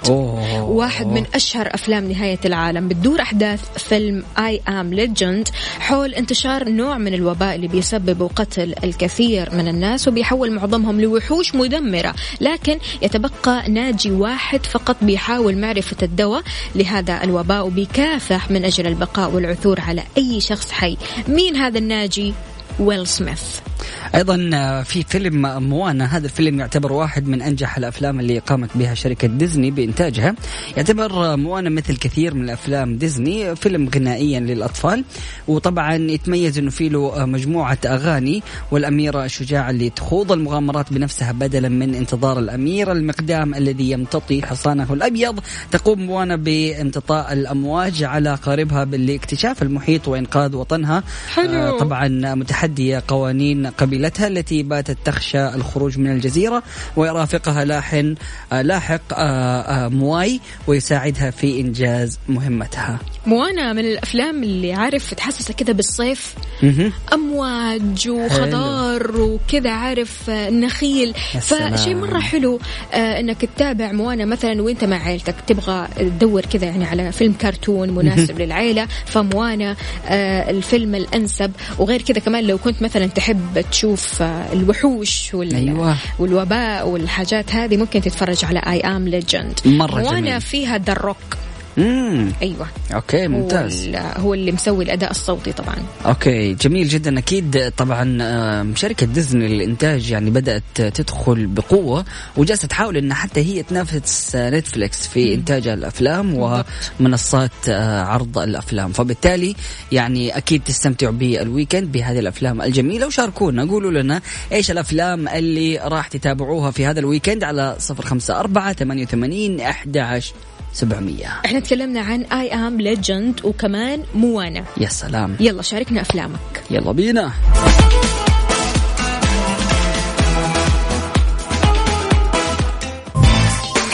واحد من أشهر أفلام نهاية العالم. بتدور أحداث فيلم I Am Legend حول انتشار نوع من الوباء اللي بيسبب قتل الكثير من الناس وبيحول معظمهم لوحوش مدمرة. لكن يتبقى ناجي واحد فقط بيحاول معرفة الدواء لهذا الوباء وبيكافح من أجل البقاء والعثور على أي شخص حي. مين هذا الناجي؟ ويل سميث. أيضا آه، في فيلم موانا هذا الفيلم يعتبر واحد من أنجح الأفلام اللي قامت بها شركة ديزني بإنتاجها. يعتبر آه، موانا مثل كثير من افلام ديزني فيلم غنائيا للأطفال. وطبعا يتميز إنه فيه له آه، مجموعة أغاني والأميرة الشجاعه اللي تخوض المغامرات بنفسها بدلا من انتظار الأمير. المقدام الذي يمتطي حصانه الأبيض تقوم موانا بامتطاء الأمواج على قاربها بالاكتشاف المحيط وإنقاذ وطنها. حلو. آه، طبعا متحدية قوانين قبيلتها التي باتت تخشى الخروج من الجزيرة ويرافقها لاحن آه، لاحق آه، آه، مواي ويساعدها في إنجاز مهمتها. موانا من الأفلام اللي عارف تحسسك كذا بالصيف. أمواج وخضار وكذا عارف نخيل. فشيء مرة حلو آه إنك تتابع موانا مثلا وأنت مع عيلتك تبغى تدور كذا يعني على فيلم كرتون مناسب للعيلة فموانا آه الفيلم الأنسب وغير كذا كمان لو كنت مثلا تحب تشوف آه الوحوش وال أيوة. والوباء والحاجات هذه ممكن تتفرج على I Am Legend مرة موانا جميل. فيها The Rock مم. أيوه. okay ممتاز. هو, هو اللي مسوي الأداء الصوتي طبعا. okay جميل جدا. أكيد طبعا آم، شركه ديزني للإنتاج يعني بدأت تدخل بقوة وجالسة تحاول إنها حتى هي تنافس آه، نتفليكس في إنتاج الأفلام ومنصات آه، عرض الأفلام. فبالتالي يعني أكيد تستمتعوا بال weekend بهذه الأفلام الجميلة وشاركونا قولوا لنا إيش الأفلام اللي راح تتابعوها في هذا ال weekend على 054 88 11 700 إحنا تكلمنا عن I Am Legend وكمان موانا. يا سلام. يلا شاركنا أفلامك. يلا بينا.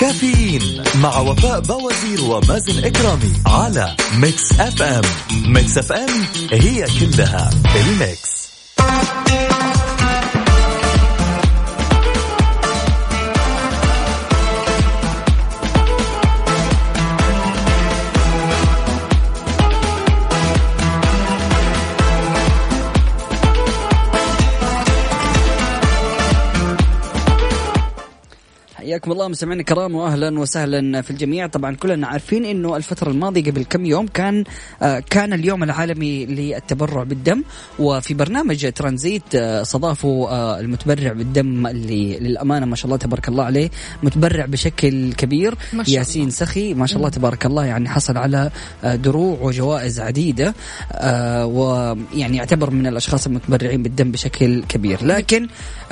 كافيين مع وفاء بوازير ومازن إكرامي على Mix FM. Mix FM هي كلها ال Mix. حياكم الله مستمعينا الكرام واهلا وسهلا في الجميع. طبعا كلنا عارفين إنه الفترة الماضية قبل كم يوم كان آه، كان اليوم العالمي للتبرع بالدم وفي برنامج ترانزيت آه، استضافوا آه، المتبرع بالدم اللي للأمانة ما شاء الله تبارك الله عليه متبرع بشكل كبير. ما شاء ياسين سخي ما شاء الله تبارك الله يعني حصل على دروع وجوائز عديدة ويعني يعتبر من الأشخاص المتبرعين بالدم بشكل كبير. لكن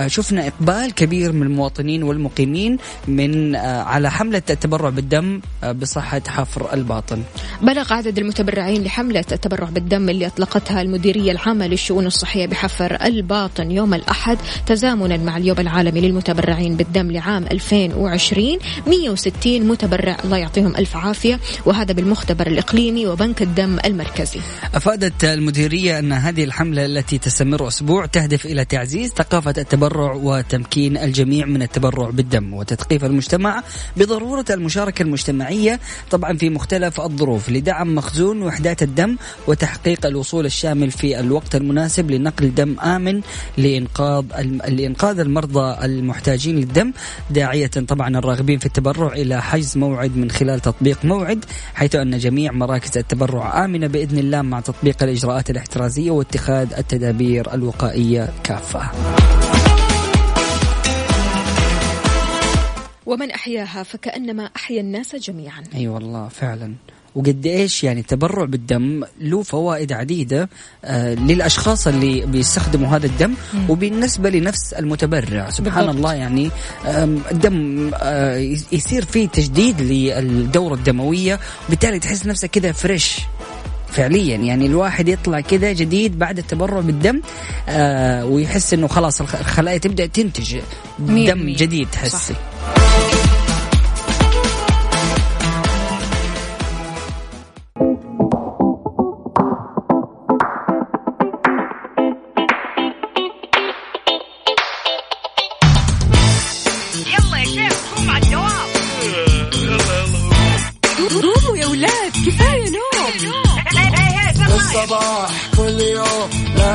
شفنا إقبال كبير من المواطنين والمقيمين من آه، على حملة التبرع بالدم آه، بصحة حفر الباطن. بلغ عدد المتبرعين لحملة التبرع بالدم اللي أطلقتها المديرية العامة للشؤون الصحية بحفر الباطن يوم الأحد تزامنا مع اليوم العالمي للمتبرعين بالدم لعام 2020 160 متبرع الله يعطيهم ألف عافية وهذا بالمختبر الإقليمي وبنك الدم المركزي. أفادت المديرية أن هذه الحملة التي تستمر أسبوع تهدف إلى تعزيز ثقافة التبرع وتمكين الجميع من التبرع بالدم وتثقيف المجتمع بضرورة المشاركة المجتمعية طبعا في مختلف الظروف لدعم مخزون وحدات الدم وتحقيق الوصول الشامل في الوقت المناسب لنقل دم آمن لإنقاذ لإنقاذ المرضى المحتاجين للدم داعية طبعا الراغبين في التبرع إلى حجز موعد من خلال تطبيق موعد حيث أن جميع مراكز التبرع آمنة بإذن الله مع تطبيق الإجراءات الاحترازية واتخاذ التدابير الوقائية كافة. ومن أحياها فكأنما أحيا الناس جميعا أي أيوة والله فعلا وقد إيش يعني التبرع بالدم له فوائد عديدة آه للأشخاص اللي بيستخدموا هذا الدم مم. وبالنسبة لنفس المتبرع سبحان بالضبط. الله يعني الدم آه يصير فيه تجديد للدورة الدموية وبالتالي تحس نفسك كذا فريش فعليا يعني الواحد يطلع كذا جديد بعد التبرع بالدم آه ويحس إنه خلاص الخلايا تبدأ تنتج دم جديد تحسي صح.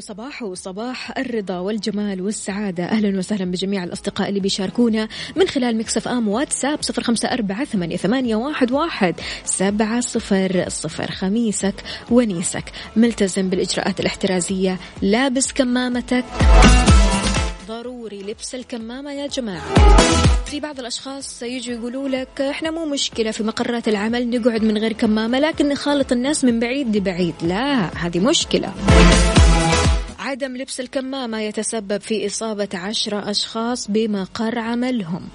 صباح وصباح الرضا والجمال والسعادة. أهلا وسهلا بجميع الأصدقاء اللي بيشاركونا من خلال Mix FM واتساب صفر خمسة أربعة ثمانية, واحد سبعة صفر صفر. خميسك ونيسك. ملتزم بالإجراءات الاحترازية. لابس كمامتك. ضروري لبس الكمامة يا جماعة. في بعض الأشخاص يجوا يقولوا لك إحنا مو مشكلة في مقرات العمل نقعد من غير كمامة لكن نخالط الناس من بعيد لبعيد. لا هذه مشكلة. عدم لبس الكمامة يتسبب في إصابة عشرة أشخاص بمقر عملهم.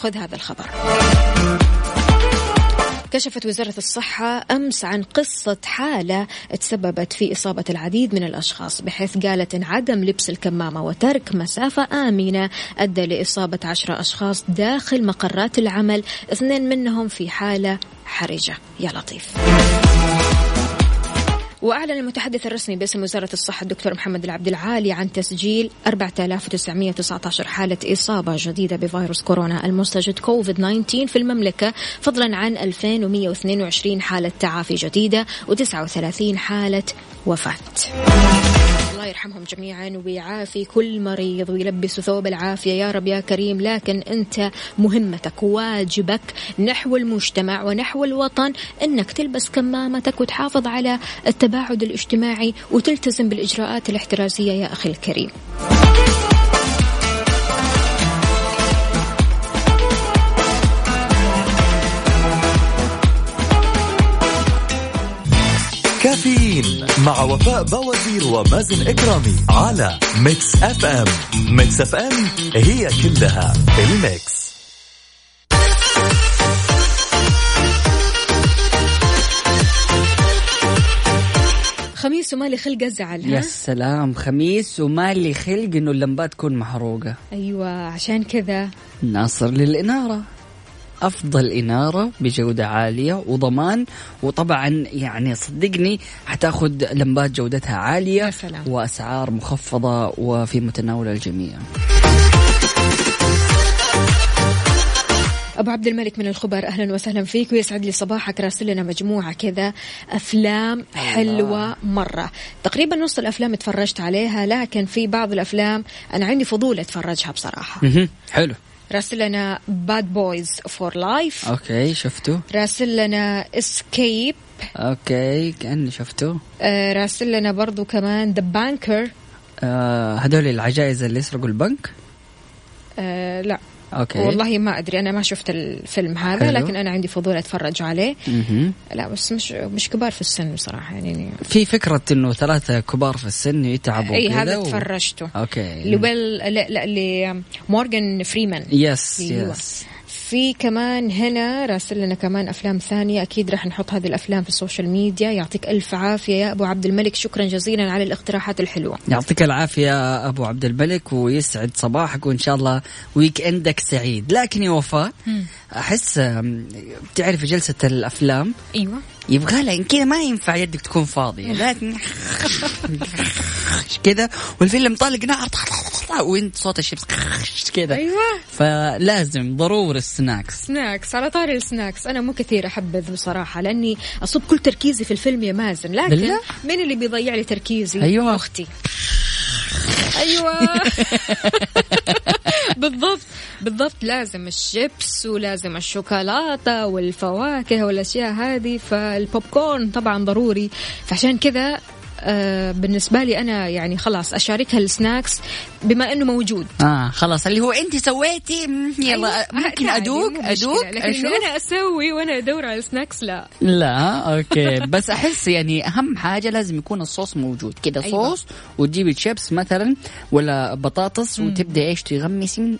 خذ هذا الخبر. كشفت وزارة الصحة أمس عن قصة حالة تسببت في إصابة العديد من الأشخاص بحيث قالت إن عدم لبس الكمامة وترك مسافة آمنة أدى لإصابة عشرة أشخاص داخل مقرات العمل اثنين منهم في حالة حرجة. يا لطيف. وأعلن المتحدث الرسمي باسم وزارة الصحة الدكتور محمد العبد العالي عن تسجيل 4919 حالة إصابة جديدة بفيروس كورونا المستجد كوفيد 19 في المملكة فضلا عن 2122 حالة تعافي جديدة و39 حالة وفاة. الله يرحمهم جميعا ويعافي كل مريض ويلبس ثوب العافية. يا رب يا كريم لكن أنت مهمتك واجبك نحو المجتمع ونحو الوطن أنك تلبس كمامتك وتحافظ على التباعد الاجتماعي وتلتزم بالإجراءات الاحترازية يا أخي الكريم. كافيين مع وفاء بوازير ومازن إكرامي على Mix FM. Mix FM هي كلها ال Mix. خميس ومالي خلق أزعل يا سلام خميس ومالي خلق إنه اللمبات تكون محروقة. أيوه عشان كذا. ناصر للإنارة. أفضل إنارة بجودة عالية وضمان وطبعا يعني صدقني حتأخذ لمبات جودتها عالية يا سلام. وأسعار مخفضة وفي متناول الجميع. أبو عبد الملك من الخبر أهلا وسهلا فيك ويسعد لي صباحك راسل لنا مجموعة كذا أفلام حلوة مرة. تقريبا نص الأفلام اتفرجت عليها لكن في بعض الأفلام أنا عندي فضول أتفرجها بصراحة. حلو. راسل لنا Bad Boys for Life okay شفته راسل لنا Escape okay كأني شفته راسل لنا برضو كمان The Banker آه هذول العجائز اللي يسرقوا البنك؟ لا. okay والله ما أدري أنا ما شفت الفيلم هذا حلو. لكن أنا عندي فضول أتفرج عليه مهم. لا بس مش مش كبار في السن بصراحة يعني في فكرة إنه ثلاثة كبار في السن يتعبوا إي هذا و- تفرجته okay لويل لا لا لمورغان فريمان yes. yes في كمان هنا راسل لنا كمان أفلام ثانية. أكيد راح نحط هذه الأفلام في ال social media. يعطيك ألف عافية يا أبو عبد الملك. شكرا جزيلا على الاقتراحات الحلوة. يعطيك العافية أبو عبد الملك ويسعد صباحك وإن شاء الله ويك إندك سعيد. لكن يا وفاء أحس أم، تعرف جلسة الأفلام؟ أيوه. يبغى لها كذا ما ينفع يدك تكون فاضية لكن كذا والفيلم طالق نار وإنت صوت الشيبس كذا. أيوه. فلازم ضروري ال snacks. snacks على طاري ال snacks. أنا مو كثير احبذ بصراحه لأني أصب كل تركيزي في الفيلم يا مازن لكن بالله؟ مين اللي بيضيع لي تركيزي؟ أيوة. أختي. أيوه. بالضبط. بالضبط. لازم الشيبس ولازم الشوكولاتة والفواكه والأشياء هذه فالبوب كورن طبعا ضروري. فعشان كذا آه بالنسبة لي أنا يعني خلاص أشاركها ال snacks بما أنه موجود. آه خلاص اللي هو أنت سويتي يلا أيوة، ممكن أدوق. أدوق لكن أنا أسوي وأنا أدور على ال snacks لا. لا okay. بس أحس يعني أهم حاجة لازم يكون الصوص موجود. كذا أيوة. صوص وتجيبي تشيبس مثلا ولا بطاطس وتبدا إيش تغمسي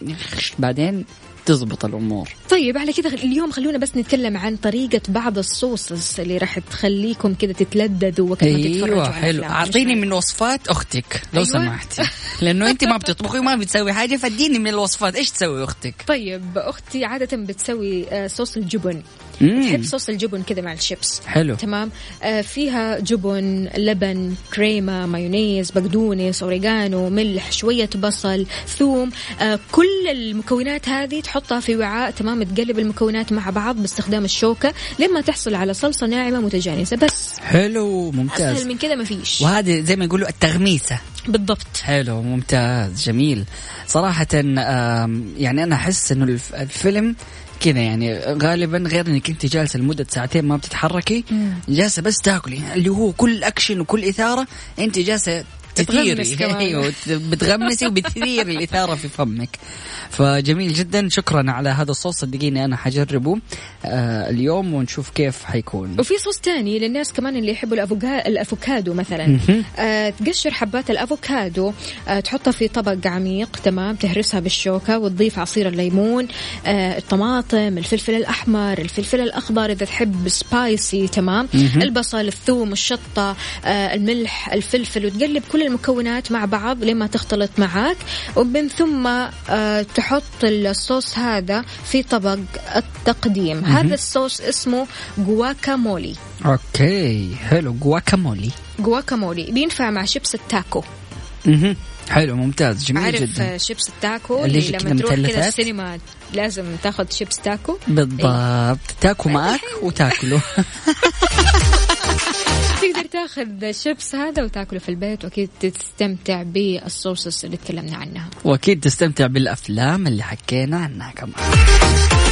بعدين تزبط الأمور طيب على كذا اليوم خلونا بس نتكلم عن طريقة بعض ال sauces اللي راح تخليكم كذا تتلذذوا وقت ما تتفرجوا أيوه على حلو. أعطيني من وصفات أختك لو أيوة. سمحتي لأنه أنت ما بتطبخي وما بتسوي حاجة فاديني من الوصفات إيش تسوي أختك طيب أختي عادة بتسوي آه، صوص الجبن. تحب صوص الجبن كذا مع الشيبس. حلو. تمام. آه فيها جبن لبن كريمة مايونيز بقدونس أوريغانو ملح شوية بصل ثوم. آه كل المكونات هذه تحطها في وعاء. تمام. تقلب المكونات مع بعض باستخدام الشوكة لما تحصل على صلصة ناعمة متجانسة. بس. حلو ممتاز. أسهل من كذا ما فيش. وهذه زي ما يقولوا التغميسة. بالضبط. حلو ممتاز جميل. صراحة يعني أنا أحس إنه الف- الفيلم كذا يعني غالبا غير إنك أنت جالسة لمدة ساعتين ما بتتحركي جالسة بس تاكلي اللي هو كل أكشن وكل إثارة أنت جالسة تثيري. أيوه بتغمسي وبتثير الاثاره في فمك. فجميل جدا شكرا على هذا الصوص صدقيني أنا حجربه آه اليوم ونشوف كيف حيكون. وفي صوص تاني للناس كمان اللي يحبوا الأفوكا- الأفوكادو مثلا. آه تقشر حبات الأفوكادو آه تحطها في طبق عميق تمام تهرسها بالشوكة وتضيف عصير الليمون آه الطماطم الفلفل الأحمر الفلفل الأخضر إذا تحب سبايسي تمام البصل الثوم الشطة آه الملح الفلفل وتقلب كل المكونات مع بعض لما تختلط معاك. ومن ثم آه تحط الصوص هذا في طبق التقديم. هذا الصوص اسمه guacamole okay حلو. guacamole guacamole بينفع مع شيبس التاكو. مهم. حلو ممتاز. جميل عارف جدا. آه، شيبس التاكو؟ اللي اللي, لما تروح كذا؟ السينما لازم تاخذ شيبس تاكو. بالضبط. تاكو معك وتاكلوا تقدر تاخذ الشيبس هذا وتاكله في البيت وأكيد تستمتع بال sauces اللي تكلمنا عنها. وأكيد تستمتع بالأفلام اللي حكينا عنها كمان.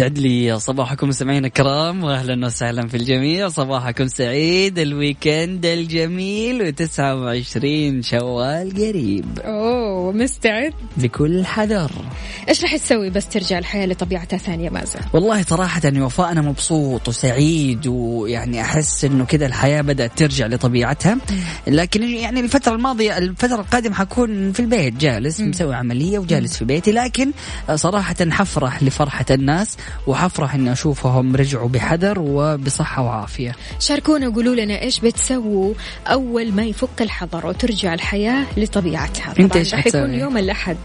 يسعد لي صباحكم مستمعينا الكرام واهلا وسهلا في الجميع. صباحكم سعيد الويكند الجميل و29 شوال قريب. أوه مستعد. بكل حذر. إيش راح تسوي بس ترجع الحياة لطبيعتها ثانية مازن؟ والله صراحة يا وفاء أنا مبسوط وسعيد ويعني أحس إنه كذا الحياة بدأت ترجع لطبيعتها. لكن يعني الفترة الماضية الفترة القادمة حكون في البيت جالس مسوي عملية وجالس في بيتي. لكن صراحة حفرح لفرحة الناس. وحفرح إني أشوفهم رجعوا بحذر وبصحة وعافية. شاركونا وقولوا لنا إيش بتسووا أول ما يفك الحظر وترجع الحياة لطبيعتها راح يكون حتسوي؟ يوم الأحد.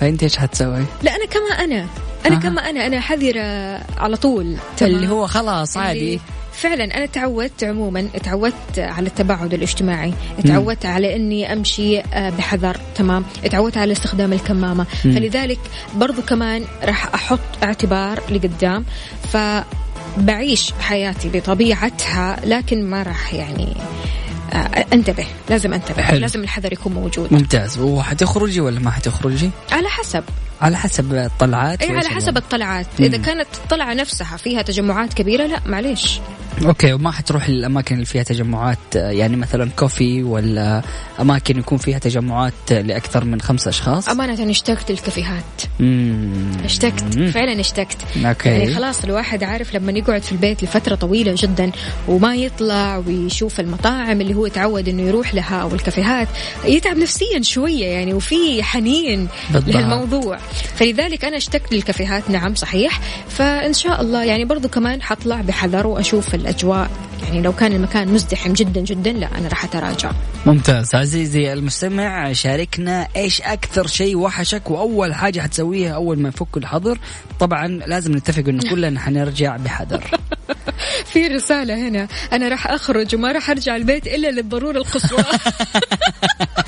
فأنت إيش حتسوي؟ لا أنا كما أنا. أنا أها. كما أنا. أنا حذرة على طول. اللي هو خلاص اللي عادي فعلا أنا تعودت عموما تعودت على التباعد الاجتماعي تعودت على إني أمشي آه، بحذر تمام تعودت على استخدام الكمامة مم. فلذلك برضو كمان راح أحط اعتبار لقدام فبعيش حياتي بطبيعتها لكن ما راح يعني آه، أنتبه لازم أنتبه حلو. لازم الحذر يكون موجود ممتاز وحتخرجي ولا ما حتخرجي؟ على حسب على حسب الطلعات اي على حسب؟ الطلعات إذا مم. كانت الطلعة نفسها فيها تجمعات كبيرة لا معليش okay وما حتروح للاماكن اللي فيها تجمعات يعني مثلا coffee ولا أماكن يكون فيها تجمعات لأكثر من خمسة أشخاص أمانة اشتقت للكافيهات مم. اشتقت. فعلا اشتقت أوكي يعني خلاص الواحد عارف لما يقعد في البيت لفترة طويلة جدا وما يطلع ويشوف المطاعم اللي هو تعود إنه يروح لها أو الكافيهات يتعب نفسيا شوية يعني وفي حنين بالضبط. لهالموضوع فلذلك أنا اشتقت للكافيهات نعم صحيح فإن شاء الله يعني برضو كمان حطلع بحذر وأشوف الأجواء. يعني لو كان المكان مزدحم جدا جدا لا أنا راح أتراجع. ممتاز. عزيزي المستمع شاركنا إيش أكثر شيء وحشك وأول حاجة حتسويها أول ما يفك الحظر؟ طبعا لازم نتفق إنه كلنا حنرجع بحذر. في رسالة هنا. أنا راح أخرج وما راح أرجع البيت إلا للضرورة القصوى.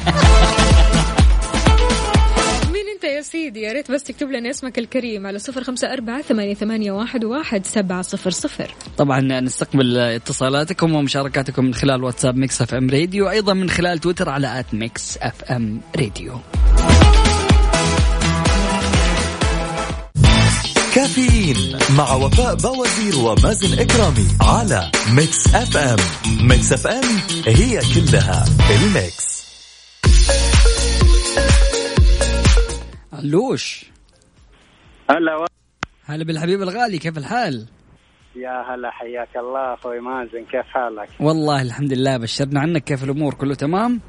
يا سيدي يا ريت بس تكتب لنا اسمك الكريم على صفر خمسة أربعة ثمانية, ثمانية واحد, واحد سبعة صفر صفر. طبعا نستقبل اتصالاتكم ومشاركاتكم من خلال واتساب Mix FM Radio أيضا من خلال تويتر على at Mix FM Radio. كافيين مع وفاء بوازير ومازن إكرامي على Mix FM. Mix FM هي كلها ال mix. علوش هلا و... هلا بالحبيب الغالي كيف الحال؟ يا هلا حياك الله أخوي مازن كيف حالك؟ والله الحمد لله بشرنا عنك كيف الأمور كله تمام؟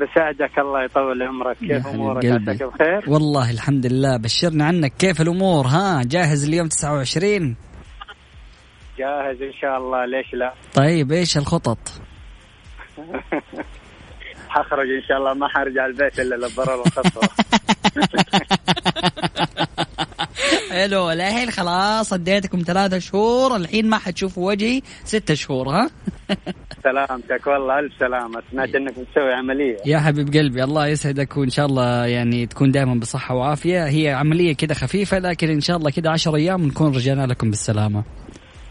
بساعدك الله يطول عمرك كيف أمورك. عساك بخير؟ والله الحمد لله بشرنا عنك كيف الأمور ها جاهز اليوم 29 جاهز إن شاء الله ليش لا؟ طيب إيش الخطط؟ حخرج إن شاء الله ما حرجع البيت إلا للضروره الخاصه حلو الحين خلاص أديتكم ثلاثة شهور الحين ما حتشوفوا وجهي ستة شهور ها؟ سلامتك والله ألف سلامة. سمعت إنك بتسوي عملية. يا حبيب قلبي الله يسعدك وإن شاء الله يعني تكون دائما بصحة وعافية. هي عملية كده خفيفة لكن إن شاء الله كده عشر أيام نكون رجعنا لكم بالسلامة.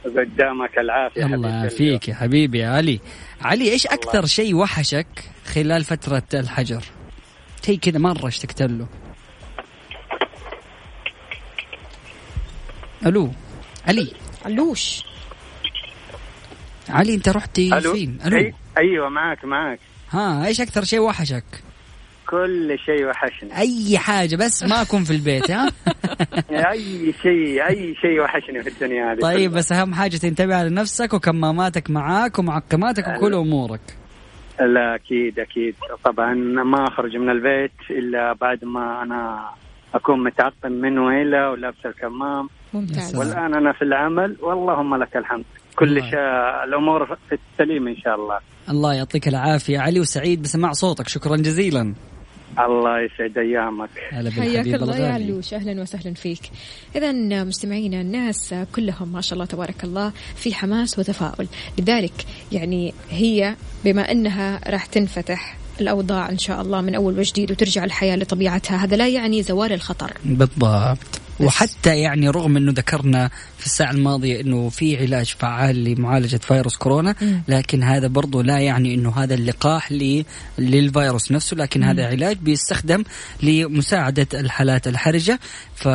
قدامك العافية الله يعافيك يا حبيبي يا علي. علي إيش أكثر شيء وحشك خلال فترة الحجر؟ شيء كذا مرة اشتقت له. ألو علي. علوش علي أنت رحتي فين؟ ألو. أيوه معك معك ها إيش أكثر شيء وحشك؟ كل شيء وحشني أي حاجة بس ما أكون في البيت ها؟ أي شيء أي شيء وحشني في الدنيا هذه طيب. بس أهم حاجة تنتبه على نفسك وكماماتك معاك ومعقماتك وكل أمورك. لا أكيد أكيد. طبعا ما أخرج من البيت إلا بعد ما أنا أكون متعقم من ويله ولابس الكمام. ممتاز. والآن أنا في العمل واللهم لك الحمد. كل الله. شيء الأمور في السليم إن شاء الله. الله يعطيك العافية. علي وسعيد بسماع صوتك. شكرا جزيلا. الله يسعد أيامك. هلا حياك الله يا علوش أهلا وسهلا فيك. اذا مستمعينا الناس كلهم ما شاء الله تبارك الله في حماس وتفاؤل. لذلك يعني هي بما إنها راح تنفتح الأوضاع إن شاء الله من أول وجديد وترجع الحياة لطبيعتها هذا لا يعني زوال الخطر. بالضبط. وحتى يعني رغم إنه ذكرنا في الساعة الماضية إنه في علاج فعال لمعالجة فيروس كورونا. لكن هذا برضو لا يعني إنه هذا اللقاح للفيروس نفسه لكن. هذا علاج بيستخدم لمساعدة الحالات الحرجة ف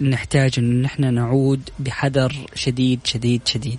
نحتاج أن نحن نعود بحذر شديد شديد شديد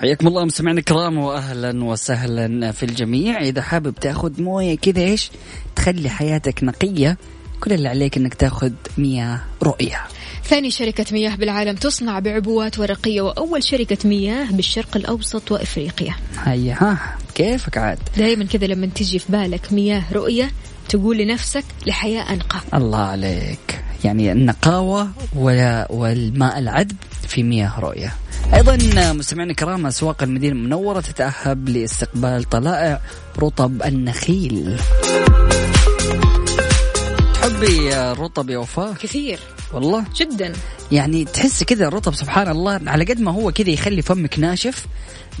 حياكم الله مستمعينا الكرام واهلا وسهلا في الجميع. إذا حابب تأخذ موية كذا إيش؟ تخلي حياتك نقية. كل اللي عليك إنك تأخذ مياه رؤية. ثاني شركة مياه بالعالم تصنع بعبوات ورقية وأول شركة مياه بالشرق الأوسط وإفريقيا. هيا ها كيفك عاد؟ دائما كذا لما تجي في بالك مياه رؤية تقول لنفسك لحياة أنقى. الله عليك. يعني النقاوة والماء العذب في مياه رؤية. أيضا مستمعينا الكرام أسواق المدينة المنورة تتأهب لاستقبال طلائع رطب النخيل. تحبي رطب يا وفاء؟ كثير. والله؟ جدا. يعني تحس كذا الرطب سبحان الله على قد ما هو كذا يخلي فمك ناشف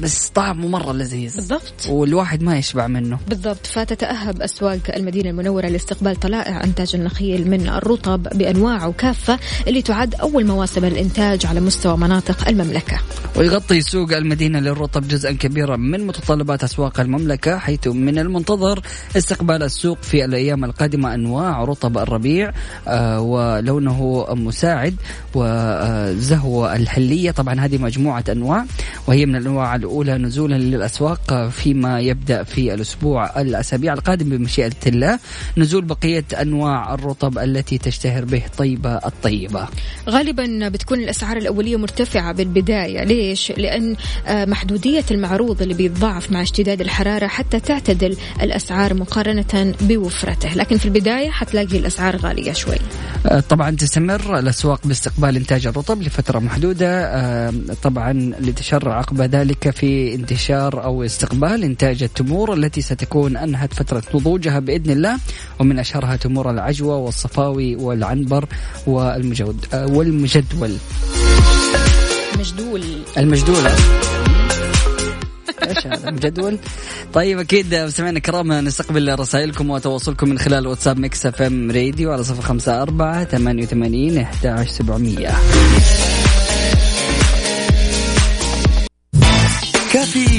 بس طعمه مرة لذيذ. بالضبط. والواحد ما يشبع منه. بالضبط. فتتأهب أسواق المدينة المنورة لاستقبال طلائع إنتاج النخيل من الرطب بأنواعه كافة اللي تعد أول مواسم الإنتاج على مستوى مناطق المملكة. ويغطي سوق المدينة للرطب جزءا كبيرا من متطلبات أسواق المملكة حيث من المنتظر استقبال السوق في الأيام القادمة أنواع رطب الربيع آه ولونه مساعد وزهوة الحلية. طبعا هذه مجموعة أنواع وهي من الأنواع الأولى نزولا للأسواق فيما يبدأ في الأسبوع الأسابيع القادمة بمشيئة الله. نزول بقية أنواع الرطب التي تشتهر به طيبة الطيبة. غالبا بتكون الأسعار الأولية مرتفعة بالبداية. ليش؟ لأن محدودية المعروض اللي بيتضاعف مع اشتداد الحرارة حتى تعتدل الأسعار مقارنة بوفرته. لكن في البداية حتلاقي الأسعار غالية شوي. طبعا تستمر الأسواق باستقبال إنتاج الرطب لفترة محدودة. طبعا لتشرع عقب ذلك في انتشار أو استقبال إنتاج التمور التي ستكون أنهت فترة نضوجها بإذن الله ومن أشهرها تمور العجوة والصفاوي والعنبر والمجود والمجدول. مجدول المجدولة إيش هذا؟ مجدول؟ طيب أكيد مستمعينا الكرام نستقبل رسائلكم وتواصلكم من خلال واتساب Mix FM Radio على صفر خمسة أربعة ثمانية وثمانين أحد سبعمية.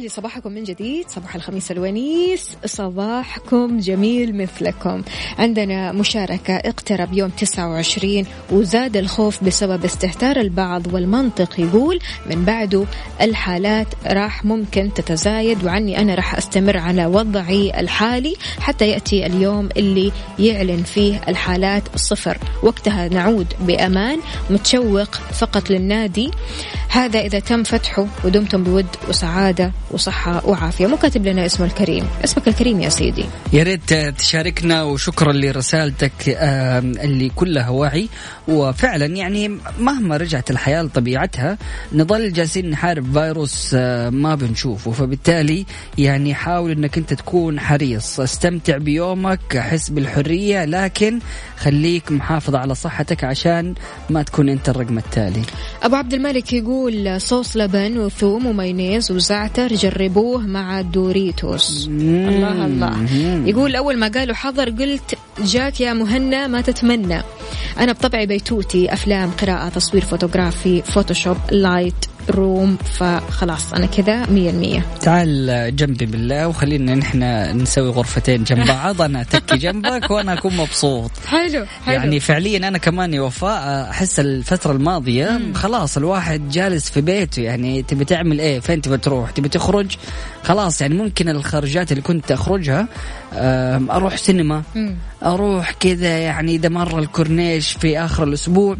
لي صباحكم من جديد صباح الخميس الونيس صباحكم جميل مثلكم. عندنا مشاركة اقترب يوم 29 وزاد الخوف بسبب استهتار البعض والمنطق يقول من بعده الحالات راح ممكن تتزايد وعني أنا راح أستمر على وضعي الحالي حتى يأتي اليوم اللي يعلن فيه الحالات صفر. وقتها نعود بأمان متشوق فقط للنادي. هذا إذا تم فتحه ودمتم بود وسعادة وصحة وعافية. مو كاتب لنا اسمه الكريم. اسمك الكريم يا سيدي. يا ريت تشاركنا وشكرا لرسالتك اللي كلها وعي. وفعلا يعني مهما رجعت الحياة لطبيعتها نظل جالسين نحارب فيروس ما بنشوفه. فبالتالي يعني حاول إنك أنت تكون حريص. استمتع بيومك حس بالحرية لكن خليك محافظ على صحتك عشان ما تكون أنت الرقم التالي. أبو عبد الملك يقول صوص لبن وثوم ومايونيز وزعتر جربوه مع ال Doritos الله الله. يقول أول ما قالوا حظر قلت جاك يا مهنا ما تتمنى. أنا بطبعي بيتوتي أفلام قراءة تصوير فوتوغرافي Photoshop Lightroom فخلاص أنا كذا مية المية تعال جنبي بالله وخلينا نحن نسوي غرفتين جنب بعض. أنا أتكي جنبك وأنا أكون مبسوط. حلو حلو. يعني فعليا أنا كمان يا وفاء أحس الفترة الماضية مم. خلاص الواحد جالس في بيته. يعني تبي تعمل إيه؟ فين تبي تروح؟ تبي تخرج؟ خلاص يعني ممكن الخرجات اللي كنت أخرجها أروح سينما. مم. أروح كذا يعني اذا مر الكورنيش في آخر الأسبوع.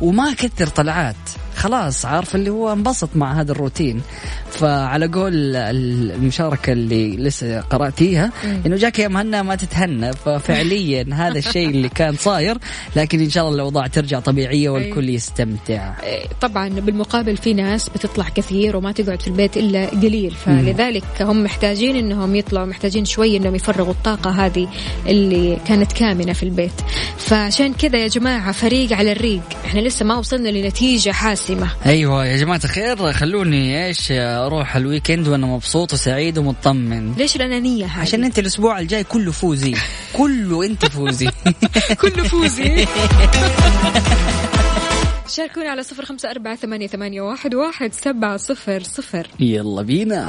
وما كثر طلعات. خلاص عارف اللي هو انبسط مع هذا الروتين. فعلى قول المشاركة اللي لسه قرأتيها. إنه جاك يا مهنا ما تتهنى. ففعليا هذا الشيء اللي كان صاير لكن إن شاء الله الأوضاع ترجع طبيعية والكل يستمتع. إيه، طبعا بالمقابل في ناس بتطلع كثير وما تقعد في البيت إلا قليل. فلذلك هم محتاجين إنهم يطلعوا محتاجين شوي إنهم يفرغوا الطاقة هذه اللي كانت كامنة في البيت. فعشان كذا يا جماعة فريق على الريق. إحنا لسه ما وصلنا لنتيجة حاسمه أيوه يا جماعة الخير خلوني إيش أروح الويكند وأنا مبسوط وسعيد ومطمن. ليش الانانيه هذه؟ عشان أنت الأسبوع الجاي كله فوزي. كله أنت فوزي. كله فوزي. شاركونا على صفر خمسة أربعة ثمانية, ثمانية واحد, واحد سبعة صفر صفر. يلا بينا.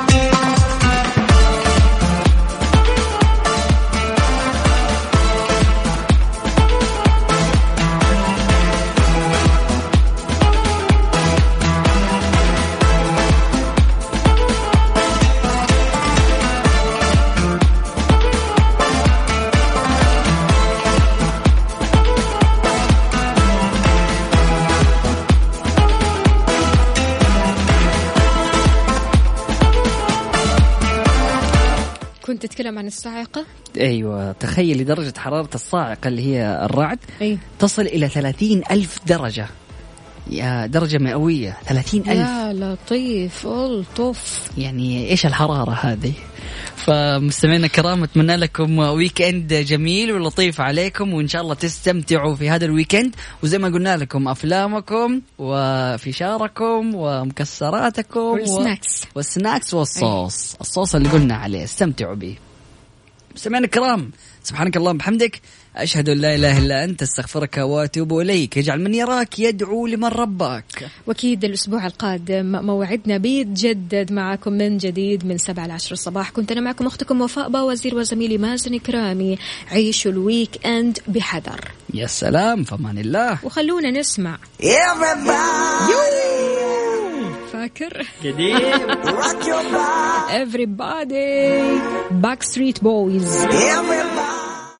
تتكلم عن الصاعقة؟ أيوه تخيلي درجة حرارة الصاعقة اللي هي الرعد أي. تصل إلى 30 ألف درجة. يا درجة مئوية 30 ألف. يا لطيف ألطف. يعني إيش الحرارة هذه؟ فمستمعينا الكرام أتمنى لكم weekend جميل ولطيف عليكم وإن شاء الله تستمتعوا في هذا ال weekend وزي ما قلنا لكم أفلامكم وفشاركم ومكسراتكم والسناكس. و... والسناكس. والصوص. الصوص اللي قلنا عليه استمتعوا به. مستمعينا الكرام سبحانك اللهم وبحمدك. أشهد أن لا إله إلا أنت أستغفرك وأتوب إليك. اجعل من يراك يدعو لمن رباك وأكيد الأسبوع القادم موعدنا بيتجدد معكم من جديد من سبعة لعشر الصباح. كنت أنا معكم أختكم وفاء باوزير وزميلي مازن كرامي عيشوا الويك أند بحذر. يا سلام فمان الله. وخلونا نسمع. فاكر؟ قديم. Everybody! Backstreet Boys.